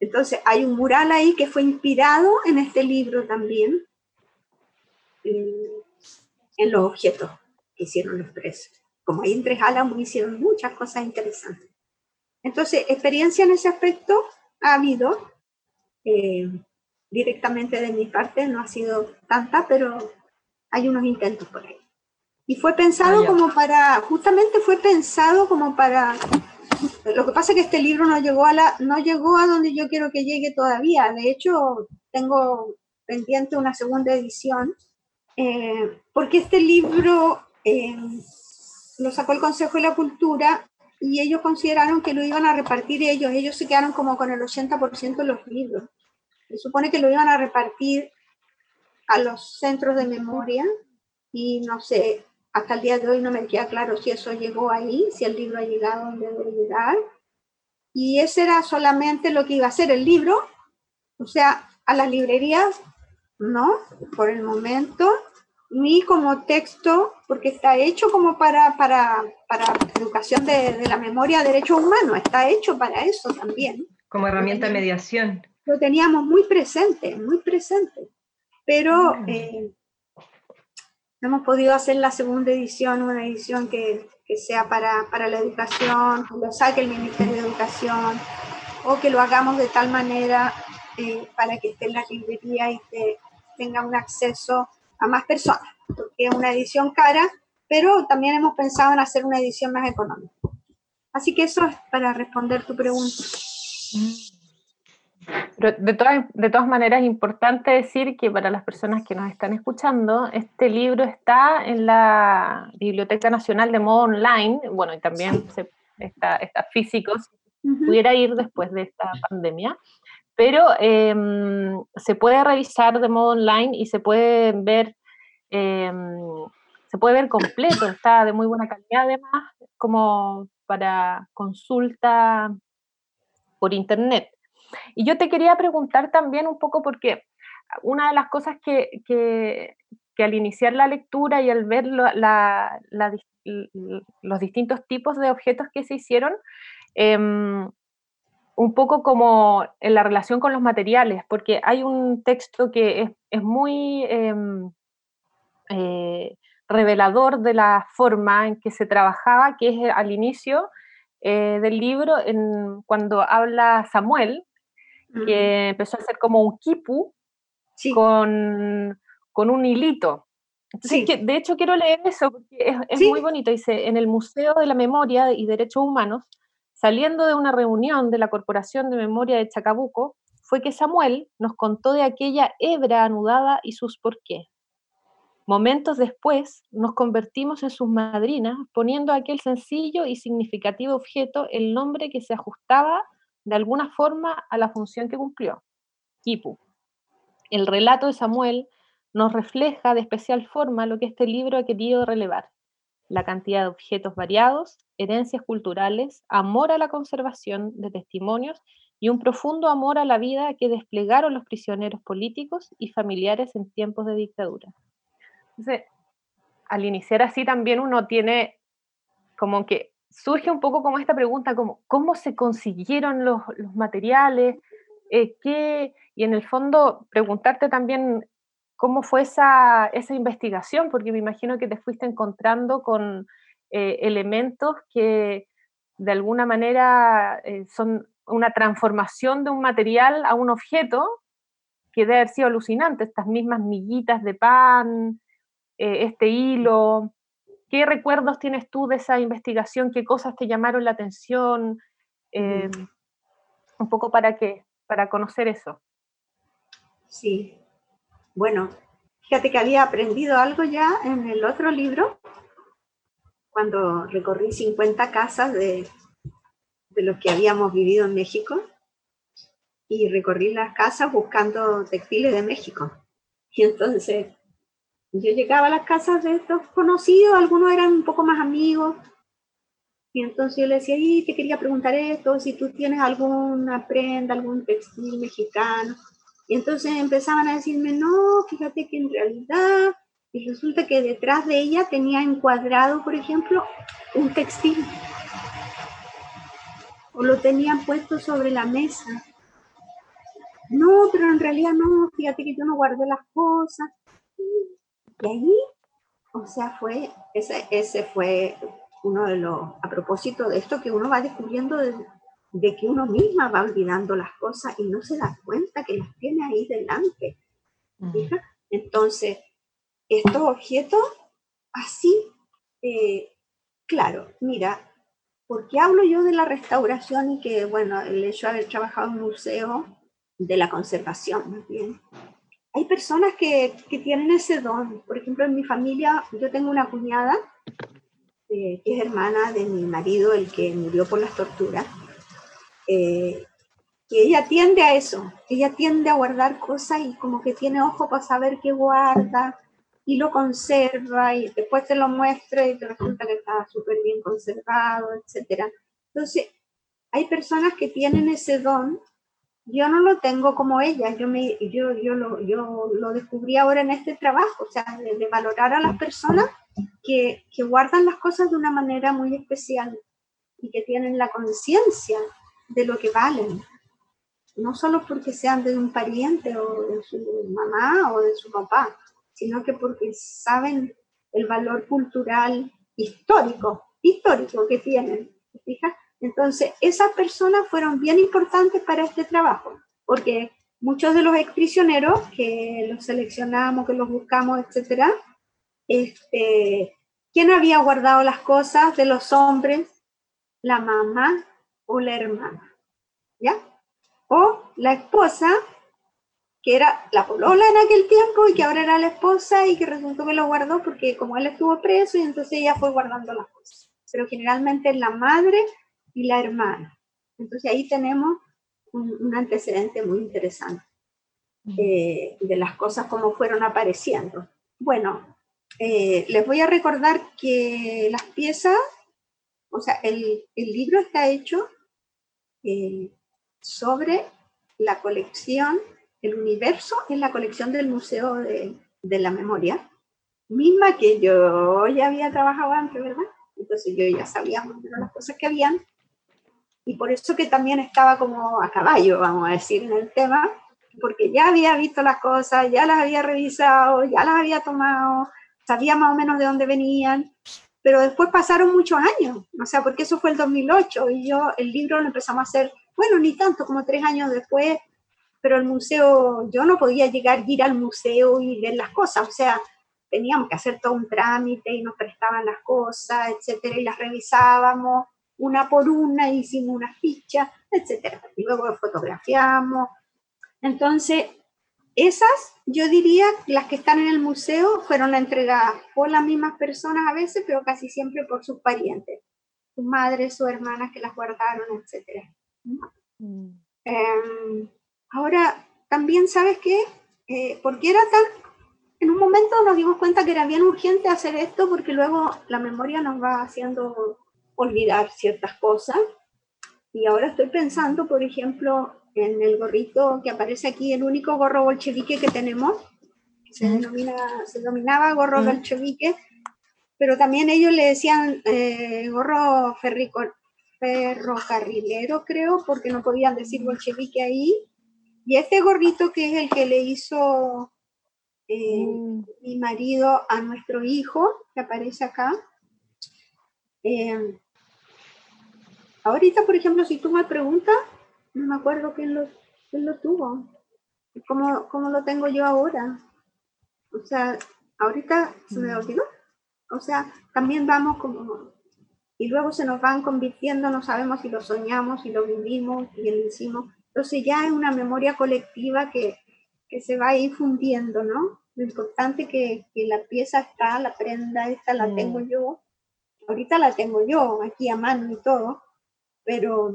Entonces hay un mural ahí que fue inspirado en este libro también, en los objetos que hicieron los presos. Como ahí en Tres Álamos hicieron muchas cosas interesantes. Entonces, experiencia en ese aspecto ha habido. Eh, directamente de mi parte no ha sido tanta, pero hay unos intentos por ahí. Y fue pensado ah, como para, justamente fue pensado como para, lo que pasa es que este libro no llegó a la, no llegó a donde yo quiero que llegue todavía. De hecho, tengo pendiente una segunda edición eh, porque este libro eh, lo sacó el Consejo de la Cultura y ellos consideraron que lo iban a repartir ellos. Ellos se quedaron como con el 80% de los libros. Se supone que lo iban a repartir a los centros de memoria y no sé, hasta el día de hoy no me queda claro si eso llegó ahí, si el libro ha llegado donde debe llegar. Y ese era solamente lo que iba a ser el libro, o sea, a las librerías, no, por el momento, ni como texto, porque está hecho como para, para, para educación de, de, la memoria, derechos humanos, está hecho para eso también. Como herramienta de mediación. Lo teníamos muy presente, muy presente, pero eh, hemos podido hacer la segunda edición, una edición que, que sea para, para, la educación, que lo saque el Ministerio de Educación, o que lo hagamos de tal manera eh, para que esté en la librería y que tenga un acceso a más personas, porque es una edición cara, pero también hemos pensado en hacer una edición más económica. Así que eso es para responder tu pregunta. Pero de, todas, de todas maneras, es importante decir que para las personas que nos están escuchando, este libro está en la Biblioteca Nacional de modo online, bueno, y también está, está físico, si pudiera ir después de esta pandemia, pero em, se puede revisar de modo online y se puede ver, em, se puede ver completo, está de muy buena calidad además, como para consulta por internet. Y yo te quería preguntar también un poco porque una de las cosas que, que, al iniciar la lectura y al ver la, los distintos tipos de objetos que se hicieron, em, un poco como en la relación con los materiales, porque hay un texto que es, muy em, eh, revelador de la forma en que se trabajaba, que es al inicio eh, del libro, cuando habla Samuel, que empezó a hacer como un kipu con, con, un hilito. Entonces, que, de hecho, quiero leer eso porque es, muy bonito. Dice, en el Museo de la Memoria y Derechos Humanos, saliendo de una reunión de la Corporación de Memoria de Chacabuco, fue que Samuel nos contó de aquella hebra anudada y sus porqués. Momentos después nos convertimos en sus madrinas, poniendo a aquel sencillo y significativo objeto el nombre que se ajustaba de alguna forma a la función que cumplió, Kipu. El relato de Samuel nos refleja de especial forma lo que este libro ha querido relevar, la cantidad de objetos variados, herencias culturales, amor a la conservación de testimonios y un profundo amor a la vida que desplegaron los prisioneros políticos y familiares en tiempos de dictadura. Al iniciar así también uno tiene como que surge un poco como esta pregunta, como, ¿cómo se consiguieron los, materiales? Eh, ¿qué? Y en el fondo preguntarte también cómo fue esa, esa, investigación, porque me imagino que te fuiste encontrando con eh, elementos que de alguna manera eh, son una transformación de un material a un objeto que debe haber sido alucinante, estas mismas miguitas de pan, este hilo, ¿Qué recuerdos tienes tú de esa investigación? ¿Qué cosas te llamaron la atención? Eh, un poco para qué, para conocer eso. Sí, bueno, fíjate que había aprendido algo ya en el otro libro, cuando recorrí 50 casas de, de los que habíamos vivido en México y recorrí las casas buscando textiles de México. [laughs] Y entonces yo llegaba a las casas de estos conocidos, algunos eran un poco más amigos, y entonces yo le decía, y te quería preguntar esto, si tú tienes alguna prenda, algún textil mexicano. Y entonces empezaban a decirme, no, fíjate que en realidad, y resulta que detrás de ella tenía encuadrado, por ejemplo, un textil. O lo tenían puesto sobre la mesa. No, pero en realidad no, fíjate que yo no guardé las cosas. Y ahí, o sea, fue, ese, ese fue uno de los, a propósito de esto que uno va descubriendo de, que uno misma va olvidando las cosas y no se da cuenta que las tiene ahí delante. Entonces, estos objetos, así, eh, claro, mira, porque hablo yo de la restauración y que, bueno, el hecho de haber trabajado en un museo de la conservación, más bien, hay personas que, que, tienen ese don. Por ejemplo, en mi familia, yo tengo una cuñada eh, que es hermana de mi marido, el que murió por las torturas, eh, que ella tiende a eso, ella tiende a guardar cosas y como que tiene ojo para saber qué guarda y lo conserva y después te lo muestra y te resulta que está súper bien conservado, etc. Entonces, hay personas que tienen ese don yo no lo tengo como ella, yo, me, yo, yo, lo, yo lo descubrí ahora en este trabajo, o sea, de, valorar a las personas que, que, guardan las cosas de una manera muy especial y que tienen la conciencia de lo que valen, no solo porque sean de un pariente o de su mamá o de su papá, sino que porque saben el valor cultural histórico, histórico que tienen, ¿fijas? Entonces, esas personas fueron bien importantes para este trabajo, porque muchos de los exprisioneros que los seleccionamos, que los buscamos, etcétera, este, ¿quién había guardado las cosas de los hombres? La mamá o la hermana, ¿ya? O la esposa, que era la polola en aquel tiempo y que ahora era la esposa y que resultó que lo guardó porque como él estuvo preso y entonces ella fue guardando las cosas. Pero generalmente la madre y la hermana. Entonces ahí tenemos un, antecedente muy interesante eh, de las cosas como fueron apareciendo. Bueno, eh, les voy a recordar que las piezas, o sea, el, el libro está hecho eh, sobre la colección, el universo en la colección del Museo de, de, la Memoria, misma que yo ya había trabajado antes, ¿verdad? Entonces yo ya sabía las cosas que habían, y por eso que también estaba como a caballo, vamos a decir, en el tema, porque ya había visto las cosas, ya las había revisado, ya las había tomado, sabía más o menos de dónde venían, pero después pasaron muchos años, o sea, porque eso fue el 2008 y yo el libro lo empezamos a hacer, bueno, ni tanto, como tres años después, pero el museo, yo no podía llegar, ir al museo y ver las cosas, o sea, teníamos que hacer todo un trámite y nos prestaban las cosas, etcétera, y las revisábamos una por una, hicimos una ficha, etcétera, y luego fotografiamos. Entonces, esas, yo diría, las que están en el museo fueron entregadas por las mismas personas a veces, pero casi siempre por sus parientes, sus madres, sus hermanas que las guardaron, etc. Mm. Em, ahora, también sabes qué, eh, porque era tan, en un momento nos dimos cuenta que era bien urgente hacer esto porque luego la memoria nos va haciendo olvidar ciertas cosas. Y ahora estoy pensando, por ejemplo, en el gorrito que aparece aquí, el único gorro bolchevique que tenemos, se, denomina, se denominaba gorro bolchevique, pero también ellos le decían eh, gorro ferrico, ferrocarrilero, creo, porque no podían decir bolchevique ahí. Y este gorrito que es el que le hizo eh, mm. mi marido a nuestro hijo, que aparece acá. Eh, ahorita, por ejemplo, si tú me preguntas, no me acuerdo quién lo, quién lo tuvo. ¿Cómo, ¿Cómo lo tengo yo ahora? O sea, ahorita se me olvidó. O sea, también vamos como... Y luego se nos van convirtiendo, no sabemos si lo soñamos, si lo vivimos, y lo hicimos. Entonces ya es una memoria colectiva que, que se va a ir fundiendo, ¿no? Lo importante que, que la pieza está, la prenda esta la tengo yo. Ahorita la tengo yo, aquí a mano y todo, pero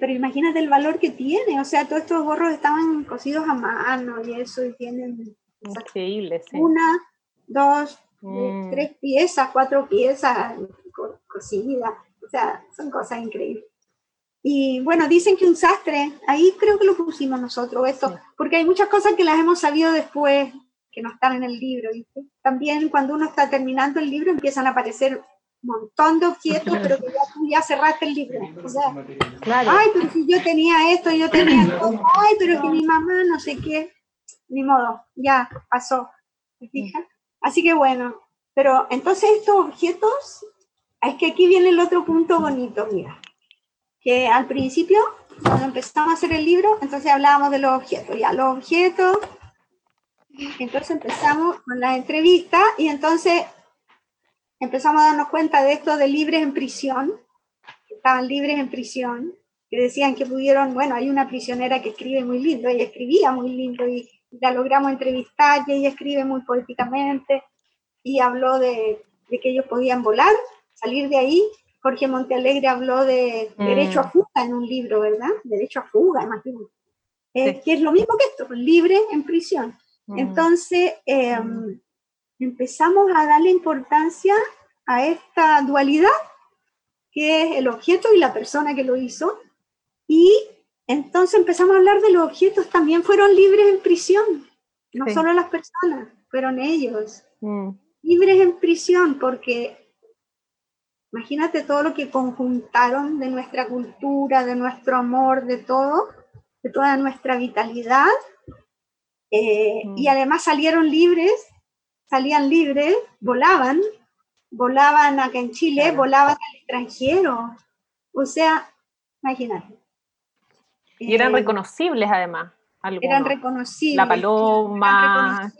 pero imagínate el valor que tiene, o sea, todos estos gorros estaban cosidos a mano y eso, y tienen Increíble, sí. una, dos, mm. tres piezas, cuatro piezas cosidas, o sea, son cosas increíbles. Y bueno, dicen que un sastre, ahí creo que lo pusimos nosotros, esto, porque hay muchas cosas que las hemos sabido después, que no están en el libro, ¿viste? También cuando uno está terminando el libro empiezan a aparecer montón de objetos, pero que ya tú ya cerraste el libro. O sea, ay, pero si yo tenía esto, yo tenía esto, ay, pero que mi mamá no sé qué, ni modo, ya pasó. ¿Te fijas? Así que bueno, pero entonces estos objetos, es que aquí viene el otro punto bonito, mira, que al principio, cuando empezamos a hacer el libro, entonces hablábamos de los objetos, ya, los objetos, entonces empezamos con la entrevista y entonces empezamos a darnos cuenta de esto de libres en prisión, que estaban libres en prisión, que decían que pudieron, bueno, hay una prisionera que escribe muy lindo, ella escribía muy lindo y la logramos entrevistar y ella escribe muy poéticamente y habló de, que ellos podían volar, salir de ahí. Jorge Montealegre habló de mm. derecho a fuga en un libro, ¿verdad? Derecho a fuga, imagínate. Eh, que es lo mismo que esto, libre en prisión. Mm. Entonces, em, empezamos a darle importancia a esta dualidad que es el objeto y la persona que lo hizo. Y entonces empezamos a hablar de los objetos, también fueron libres en prisión, no solo las personas, fueron ellos. Mm. Libres en prisión porque imagínate todo lo que conjuntaron de nuestra cultura, de nuestro amor, de todo, de toda nuestra vitalidad. Eh, y mm. además salieron libres salían libres, volaban, volaban acá en Chile, volaban al extranjero. O sea, imagínate. Y eran eh, reconocibles además. Eran reconocibles. La paloma,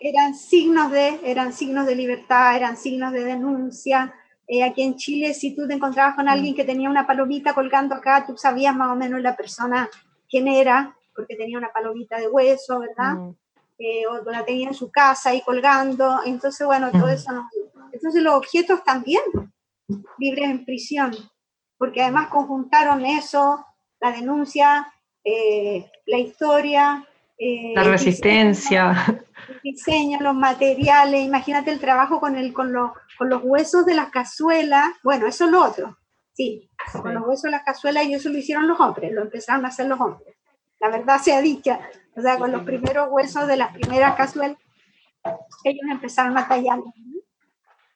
eran, signos de, eran signos de libertad, eran signos de denuncia. Eh, aquí en Chile, si tú te encontrabas con alguien mm. que tenía una palomita colgando acá, tú sabías más o menos la persona quién era, porque tenía una palomita de hueso, ¿verdad? Mm. Eh, o la tenía en su casa ahí colgando, entonces bueno, todo eso no. Entonces los objetos también, libres en prisión, porque además conjuntaron eso, la denuncia, eh, la historia. Eh, la resistencia. el diseño, los materiales, imagínate el trabajo con, el, con, los, con los huesos de las cazuelas, bueno, eso es lo otro, sí, con los huesos de las cazuelas y eso lo hicieron los hombres, lo empezaron a hacer los hombres. La verdad sea dicha, o sea, con los primeros huesos de las primeras cazuelas, ellos empezaron a tallar.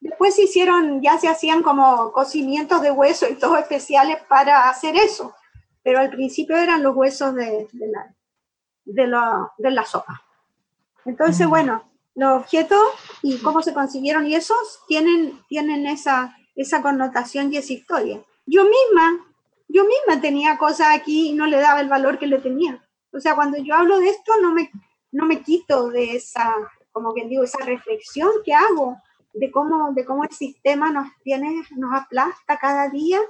Después se hicieron, ya se hacían como cocimientos de hueso y todo especiales para hacer eso, pero al principio eran los huesos de, la, de, la, de la sopa. Entonces, bueno, los objetos y cómo se consiguieron y esos tienen, tienen esa, esa connotación y esa historia. Yo misma, yo misma tenía cosas aquí y no le daba el valor que le tenía. O sea, cuando yo hablo de esto, no me, no me quito de esa, como que digo, esa reflexión que hago de cómo, de cómo el sistema nos tiene, nos aplasta cada día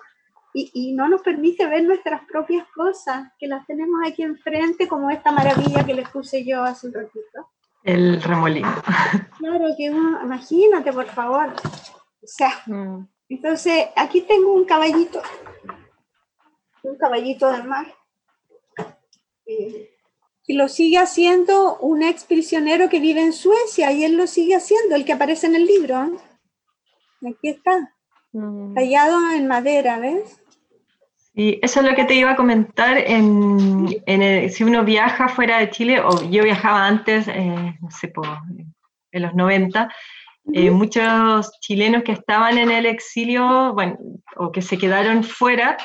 y, y, no nos permite ver nuestras propias cosas, que las tenemos aquí enfrente, como esta maravilla que les puse yo hace un ratito. El remolino. [laughs] Claro, que imagínate, por favor. O sea, mm. entonces aquí tengo un caballito, un caballito del mar. Eh, y lo sigue haciendo un ex prisionero que vive en Suecia y él lo sigue haciendo, el que aparece en el libro. Aquí está, mm. tallado en madera, ¿ves? Y eso es lo que te iba a comentar. En, si uno viaja fuera de Chile, o yo viajaba antes, eh, no sé, en los 90, eh, muchos chilenos que estaban en el exilio, bueno, o que se quedaron fuera,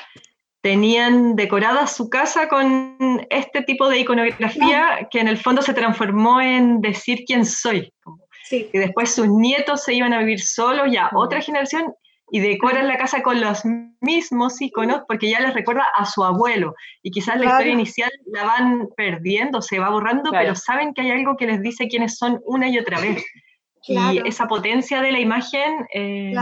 tenían decorada su casa con este tipo de iconografía que en el fondo se transformó en decir quién soy. Sí. Que después sus nietos se iban a vivir solos, ya otra generación, y decoran la casa con los mismos iconos porque ya les recuerda a su abuelo. Y quizás la historia inicial la van perdiendo, se va borrando, pero saben que hay algo que les dice quiénes son una y otra vez. [laughs] Y esa potencia de la imagen eh,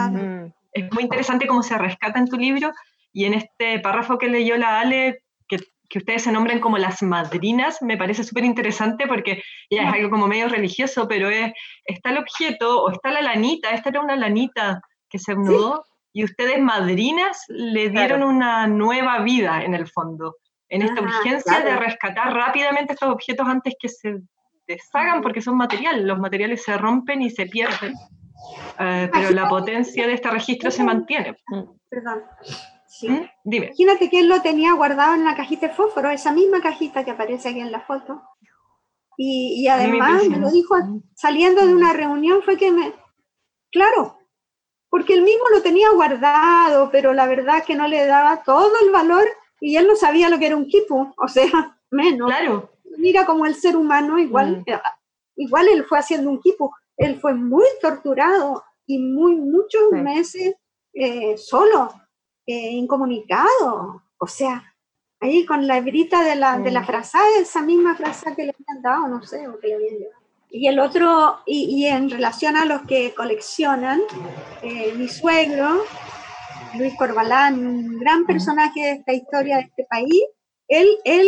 es muy interesante cómo se rescata en tu libro y en este párrafo que leyó la Ale, que, que ustedes se nombran como las madrinas, me parece súper interesante porque ya es algo como medio religioso, pero es, está el objeto o está la lanita, esta era una lanita que se mudó y ustedes madrinas le dieron una nueva vida en el fondo, en esta urgencia de rescatar rápidamente estos objetos antes que se deshagan porque son material, los materiales se rompen y se pierden. Eh, pero la potencia de este registro se mantiene. Perdón. ¿Mm? Imagínate que él lo tenía guardado en la cajita de fósforo, esa misma cajita que aparece aquí en la foto. Y, además me, lo dijo saliendo de una reunión, fue que me... Claro, porque él mismo lo tenía guardado, pero la verdad que no le daba todo el valor y él no sabía lo que era un kipu, o sea, [laughs] menos. Claro. Mira como el ser humano igual, mm. eh, igual él fue haciendo un kipu, él fue muy torturado y muy muchos meses eh, solo eh, incomunicado. O sea, ahí con la hebrita de la, de la frase, esa misma frase que le habían dado, no sé, o que le habían llevado. Y el otro, y, en relación a los que coleccionan, eh, mi suegro, Luis Corbalán, un gran personaje de esta historia de este país, él, él,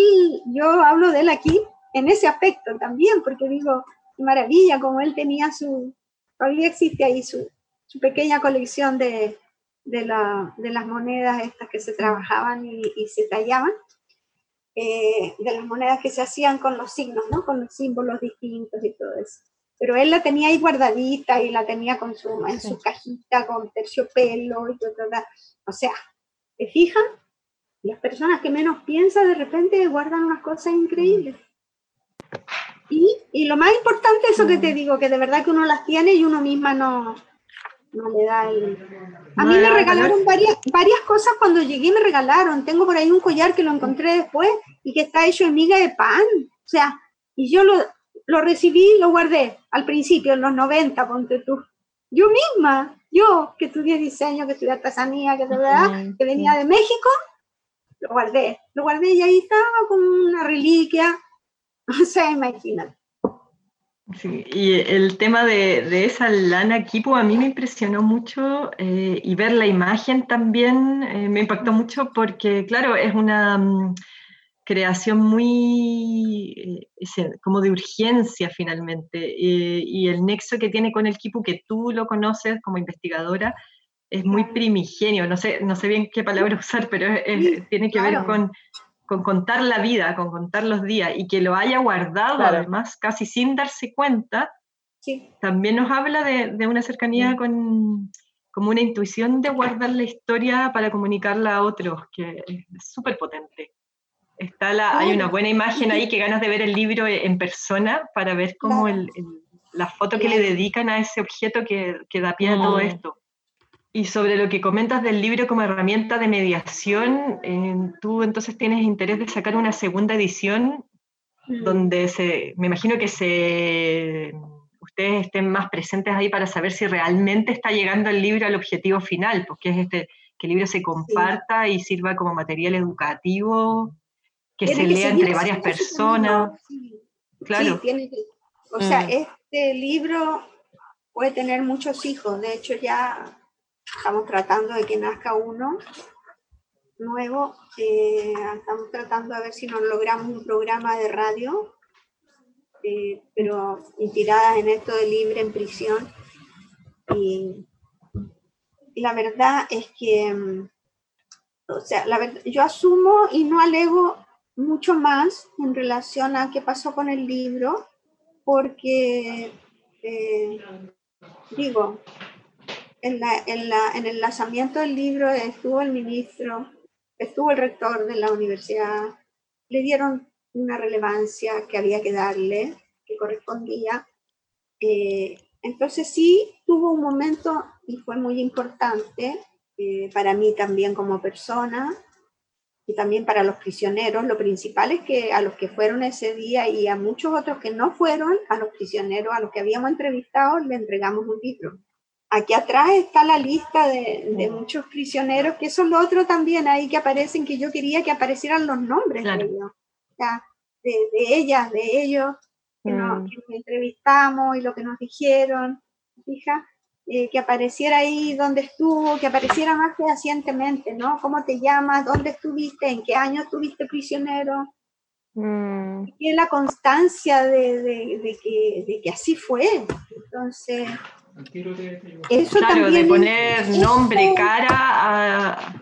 yo hablo de él aquí en ese aspecto también, porque digo, qué maravilla, como él tenía su, todavía existe ahí su, su pequeña colección de, de, la, de las monedas estas que se trabajaban y, se tallaban, eh, de las monedas que se hacían con los signos, ¿no? con los símbolos distintos y todo eso. Pero él la tenía ahí guardadita y la tenía con su, en su cajita con terciopelo y todo, O sea, ¿te fijan? Las personas que menos piensan de repente guardan unas cosas increíbles. Y, y, lo más importante, eso que te mm. digo, que de verdad que uno las tiene y uno misma no, no le da el... A mí me regalaron varias, varias cosas cuando llegué, me regalaron. Tengo por ahí un collar que lo encontré después y que está hecho en miga de pan. O sea, y yo lo, lo recibí, lo guardé al principio, en los 90, ponte tú. Yo misma, yo que estudié diseño, que estudié artesanía, que, que venía de México, lo guardé. Lo guardé y ahí estaba como una reliquia. [laughs] O sea, imagínate. Sí, y el tema de, esa lana equipo a mí me impresionó mucho eh, y ver la imagen también eh, me impactó mucho porque, claro, es una, mm, creación muy eh, como de urgencia finalmente y el nexo que tiene con el Kipu que tú lo conoces como investigadora es muy primigenio, no sé, no sé bien qué palabra [laughs] usar, pero tiene que ver con, con, contar la vida, con contar los días y que lo haya guardado además casi sin darse cuenta, también nos habla de, de una cercanía con como una intuición de guardar la historia para comunicarla a otros, que es súper potente. Está la, hay una buena imagen ahí que ganas de ver el libro en persona para ver cómo el, la foto que le dedican a ese objeto que, que da pie a todo mm. esto. Y sobre lo que comentas del libro como herramienta de mediación, tú entonces tienes interés de sacar una segunda edición mm. donde se, me imagino que se, ustedes estén más presentes ahí para saber si realmente está llegando el libro al objetivo final, porque es este, que el libro se comparta y sirva como material educativo que se lea entre varias personas. Claro. o sea, mm. este libro puede tener muchos hijos. De hecho, ya estamos tratando de que nazca uno nuevo. Eh, estamos tratando de ver si nos logramos un programa de radio, eh, pero inspiradas en esto de libre en prisión. Y, la verdad es que, mm, o sea, la verdad, yo asumo y no alego mucho más en relación a qué pasó con el libro, porque, eh, digo, en, el lanzamiento del libro estuvo el ministro, estuvo el rector de la universidad, le dieron una relevancia que había que darle, que correspondía. Eh, entonces sí tuvo un momento y fue muy importante eh, para mí también como persona, y también para los prisioneros. Lo principal es que a los que fueron ese día y a muchos otros que no fueron, a los prisioneros, a los que habíamos entrevistado, le entregamos un libro. Aquí atrás está la lista de, muchos prisioneros, que eso es lo otro también ahí que aparecen, que yo quería que aparecieran los nombres de ellos, de, de, ellas, de ellos, que, nos, mm. que entrevistamos y lo que nos dijeron. Fija, eh, que apareciera ahí donde estuvo, que apareciera más fehacientemente, ¿no? ¿Cómo te llamas? ¿Dónde estuviste? ¿En qué año estuviste prisionero? Mm. Y la constancia de, de, que, de, que, así fue. Entonces, eso claro, de poner nombre, cara a...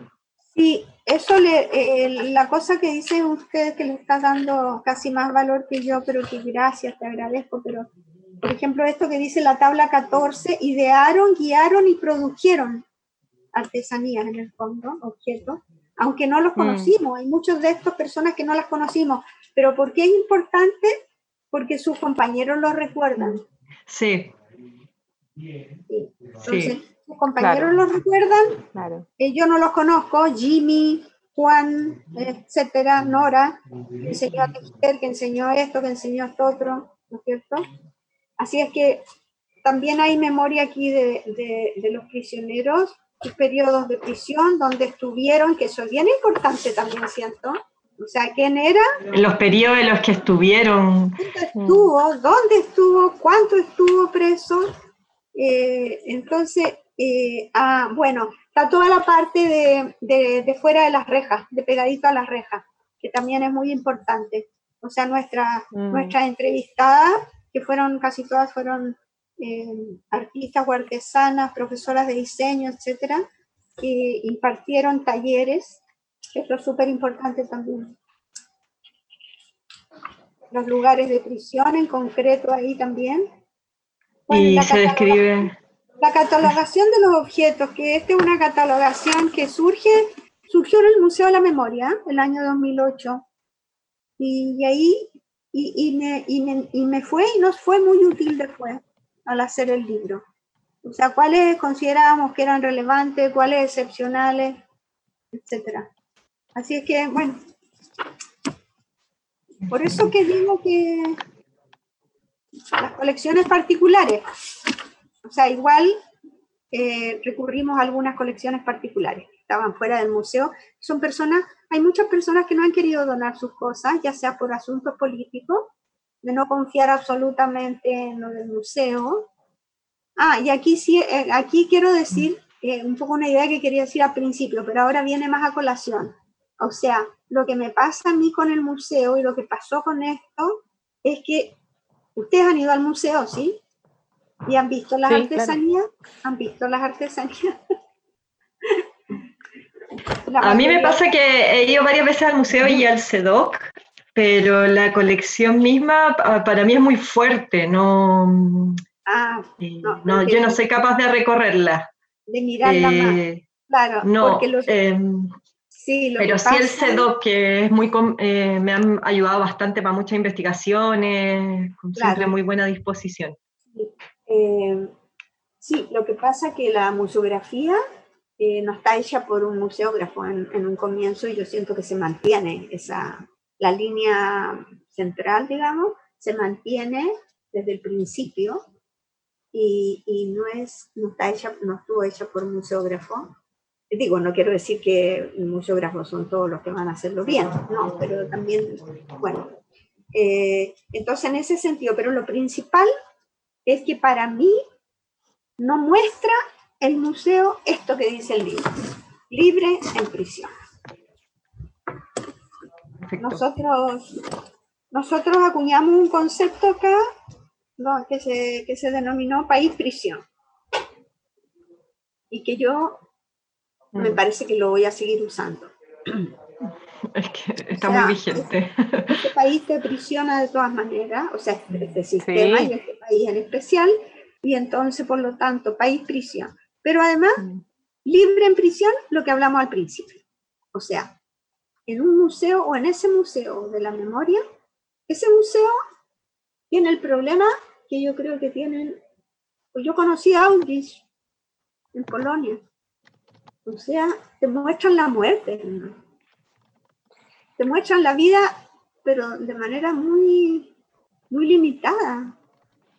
Sí, eso le, eh, la cosa que dice usted que le está dando casi más valor que yo, pero que gracias, te agradezco, pero por ejemplo, esto que dice la tabla 14, idearon, guiaron y produjeron artesanías en el fondo, objetos, aunque no los mm. conocimos. Hay muchas de estas personas que no las conocimos. Pero ¿por qué es importante? Porque sus compañeros lo recuerdan. Sí. Entonces, sus compañeros lo recuerdan. Claro. Eh, yo no los conozco, Jimmy, Juan, etcétera, Nora, que enseñó a que enseñó esto, que enseñó esto otro, ¿no es cierto? Así es que también hay memoria aquí de, los prisioneros, y periodos de prisión donde estuvieron, que eso es bien importante también, siento. O sea, ¿quién era? Los periodos en los que estuvieron. ¿Dónde estuvo? ¿Dónde estuvo? ¿Cuánto estuvo preso? Eh, entonces, eh, ah, bueno, está toda la parte de, fuera de las rejas, de pegadito a las rejas, que también es muy importante. O sea, nuestra, mm. nuestra entrevistada que fueron, casi todas fueron eh, artistas o artesanas, profesoras de diseño, etcétera, que impartieron talleres, esto es súper importante también. Los lugares de prisión en concreto ahí también. Y se describe. La catalogación de los objetos, que esta es una catalogación que surge, surgió en el Museo de la Memoria el año 2008. Y ahí y, me, y, me, y, me, fue y nos fue muy útil después al hacer el libro. O sea, cuáles considerábamos que eran relevantes, cuáles excepcionales, etcétera. Así es que, bueno, por eso que digo que las colecciones particulares, o sea, igual eh, recurrimos a algunas colecciones particulares que estaban fuera del museo, son personas hay muchas personas que no han querido donar sus cosas, ya sea por asuntos políticos, de no confiar absolutamente en lo del museo. Ah, y aquí sí, eh, aquí quiero decir eh, un poco una idea que quería decir al principio, pero ahora viene más a colación. O sea, lo que me pasa a mí con el museo y lo que pasó con esto es que ustedes han ido al museo, ¿sí? Y han visto las artesanías, han visto las artesanías. [laughs] a mí me pasa que he ido varias veces al museo y al CEDOC, pero la colección misma para mí es muy fuerte, no, ah, eh, no, yo no soy capaz de recorrerla. De mirarla más. Eh, claro, no, em, sí, pero sí el CEDOC, que es muy, eh, me han ayudado bastante para muchas investigaciones, con siempre muy buena disposición. sí, lo que pasa es que la museografía no está hecha por un museógrafo en, en, un comienzo y yo siento que se mantiene esa, la línea central, digamos, se mantiene desde el principio y, no, es, no, está hecha, no estuvo hecha por un museógrafo. Digo, no quiero decir que museógrafos son todos los que van a hacerlo bien, no, pero también, bueno. Eh, entonces, en ese sentido, pero lo principal es que para mí no muestra el museo esto que dice el libro, libre en prisión. Nosotros, nosotros acuñamos un concepto acá que, se, que se denominó país-prisión. Y que yo me mm. parece que lo voy a seguir usando. [clears throat] Es que está muy vigente. Este país te prisiona de todas maneras, o sea, este sistema y este país en especial, y entonces, por lo tanto, país-prisión. Pero además, mm. libre en prisión, lo que hablamos al principio. O sea, en un museo o en ese museo de la memoria, ese museo tiene el problema que yo creo que tienen, pues yo conocí a Auschwitz en Polonia, o sea, te muestran la muerte, te muestran la vida, pero de manera muy, muy limitada.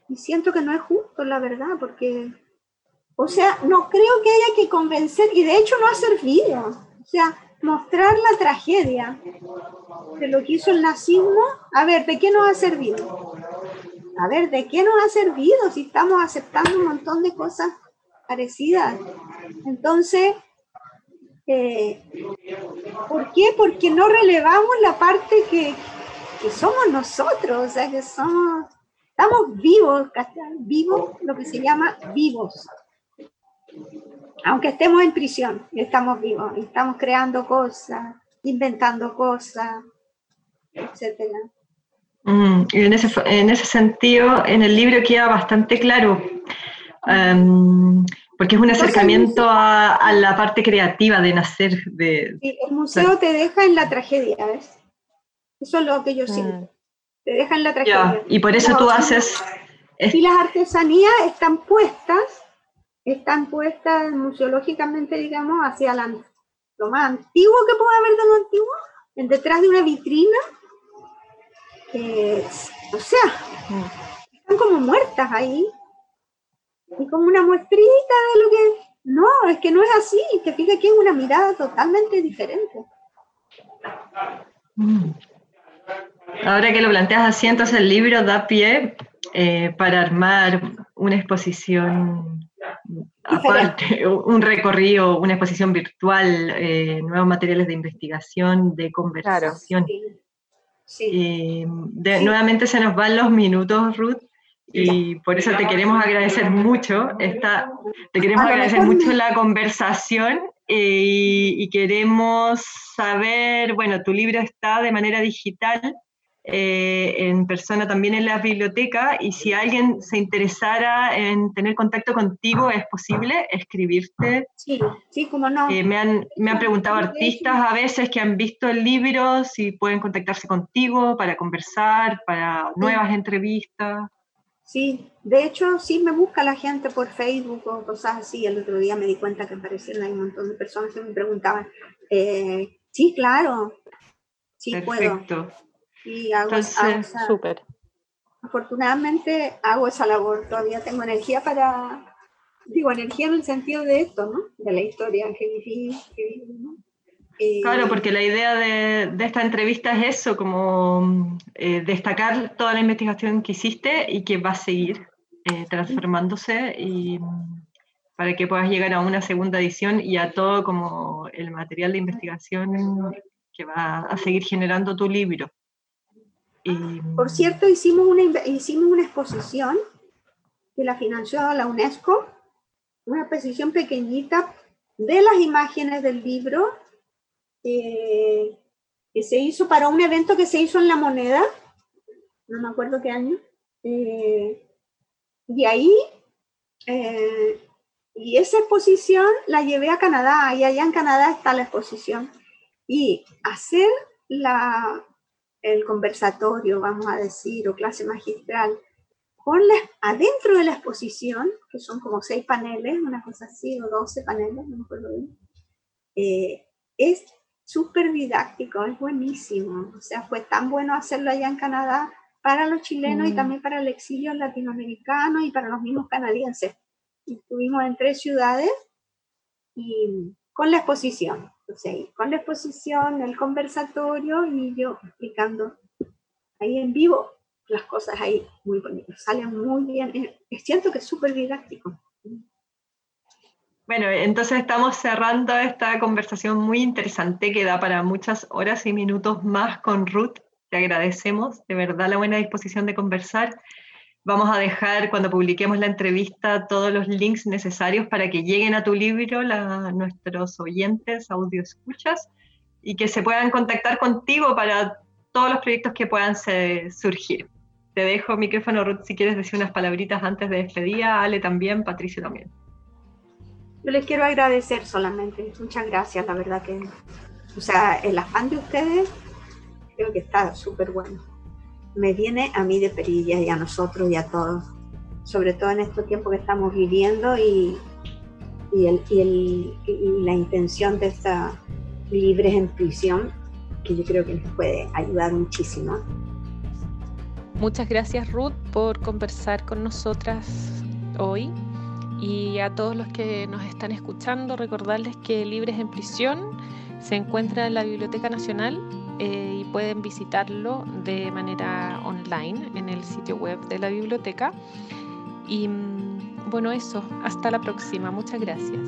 Y siento que no es justo, la verdad, porque, o sea, no creo que haya que convencer, y de hecho no ha servido. O sea, mostrar la tragedia de lo que hizo el nazismo, a ver, ¿de qué nos ha servido? A ver, ¿de qué nos ha servido si estamos aceptando un montón de cosas parecidas? Entonces, eh, ¿por qué? Porque no relevamos la parte que, que, somos nosotros, o sea, que somos, estamos vivos, vivos, lo que se llama vivos aunque estemos en prisión, estamos vivos, estamos creando cosas, inventando cosas, etc. Mm, y en ese, en ese sentido, en el libro queda bastante claro, em, porque es un acercamiento a, la parte creativa de nacer. De, sí, el museo te deja en la tragedia, ¿ves? Eso es lo que yo siento. Mm. Te deja en la tragedia. y por eso tú haces... Y las artesanías están puestas están puestas museológicamente, digamos, hacia lo más antiguo que puede haber de lo antiguo, en detrás de una vitrina. o sea, están como muertas ahí. Y como una muestrita de lo que... No, es que no es así. Que fíjate que es una mirada totalmente diferente. Mm. Ahora que lo planteas así, entonces el libro da pie eh, para armar una exposición aparte, un recorrido, una exposición virtual, eh, nuevos materiales de investigación, de conversación. Eh, nuevamente se nos van los minutos, Ruth, y por eso te queremos agradecer mucho, esta, te queremos agradecer mucho la conversación eh, y queremos saber, bueno, tu libro está de manera digital eh, en persona también en la biblioteca y si alguien se interesara en tener contacto contigo, ¿es posible escribirte? Sí, sí, como no. Eh, me, han, me han preguntado artistas a veces que han visto el libro si pueden contactarse contigo para conversar, para nuevas entrevistas. Sí, de hecho sí me busca la gente por Facebook o cosas así. El otro día me di cuenta que aparecieron un montón de personas que me preguntaban. Eh, sí, claro, sí Perfecto. puedo. Y hago, súper. Afortunadamente hago esa labor, todavía tengo energía para, digo, energía en el sentido de esto, ¿no? De la historia que viví, eh, claro, porque la idea de, de, esta entrevista es eso, como eh, destacar toda la investigación que hiciste y que va a seguir eh, transformándose y para que puedas llegar a una segunda edición y a todo como el material de investigación que va a seguir generando tu libro. Por cierto, hicimos una, hicimos una exposición que la financió la UNESCO, una exposición pequeñita de las imágenes del libro eh, que se hizo para un evento que se hizo en La Moneda, no me acuerdo qué año, eh, y ahí, eh, y esa exposición la llevé a Canadá, y allá en Canadá está la exposición, y hacer la, el conversatorio, vamos a decir, o clase magistral, con adentro de la exposición, que son como seis paneles, una cosa así, o doce paneles, no me acuerdo bien, eh, es súper didáctico, es buenísimo. O sea, fue tan bueno hacerlo allá en Canadá para los chilenos y mm. también para el exilio latinoamericano y para los mismos canadienses. Estuvimos en tres ciudades y con la exposición. O sea, con la exposición, el conversatorio y yo explicando ahí en vivo las cosas ahí muy bonitas, salen muy bien. Siento que es súper didáctico. Bueno, entonces estamos cerrando esta conversación muy interesante que da para muchas horas y minutos más con Ruth. Te agradecemos de verdad la buena disposición de conversar. Vamos a dejar cuando publiquemos la entrevista todos los links necesarios para que lleguen a tu libro la, nuestros oyentes, audio escuchas, y que se puedan contactar contigo para todos los proyectos que puedan surgir. Te dejo micrófono, Ruth, si quieres decir unas palabritas antes de despedida. Ale también, Patricio también. Yo les quiero agradecer solamente. Muchas gracias, la verdad que, o sea, el afán de ustedes creo que está súper bueno. Me viene a mí de perilla y a nosotros y a todos, sobre todo en estos tiempos que estamos viviendo y, y, el, y, el, y la intención de esta libres en prisión, que yo creo que nos puede ayudar muchísimo. Muchas gracias Ruth por conversar con nosotras hoy y a todos los que nos están escuchando recordarles que Libres en Prisión se encuentra en la Biblioteca Nacional eh, y pueden visitarlo de manera online en el sitio web de la biblioteca. Y mm, bueno, eso, hasta la próxima. Muchas gracias.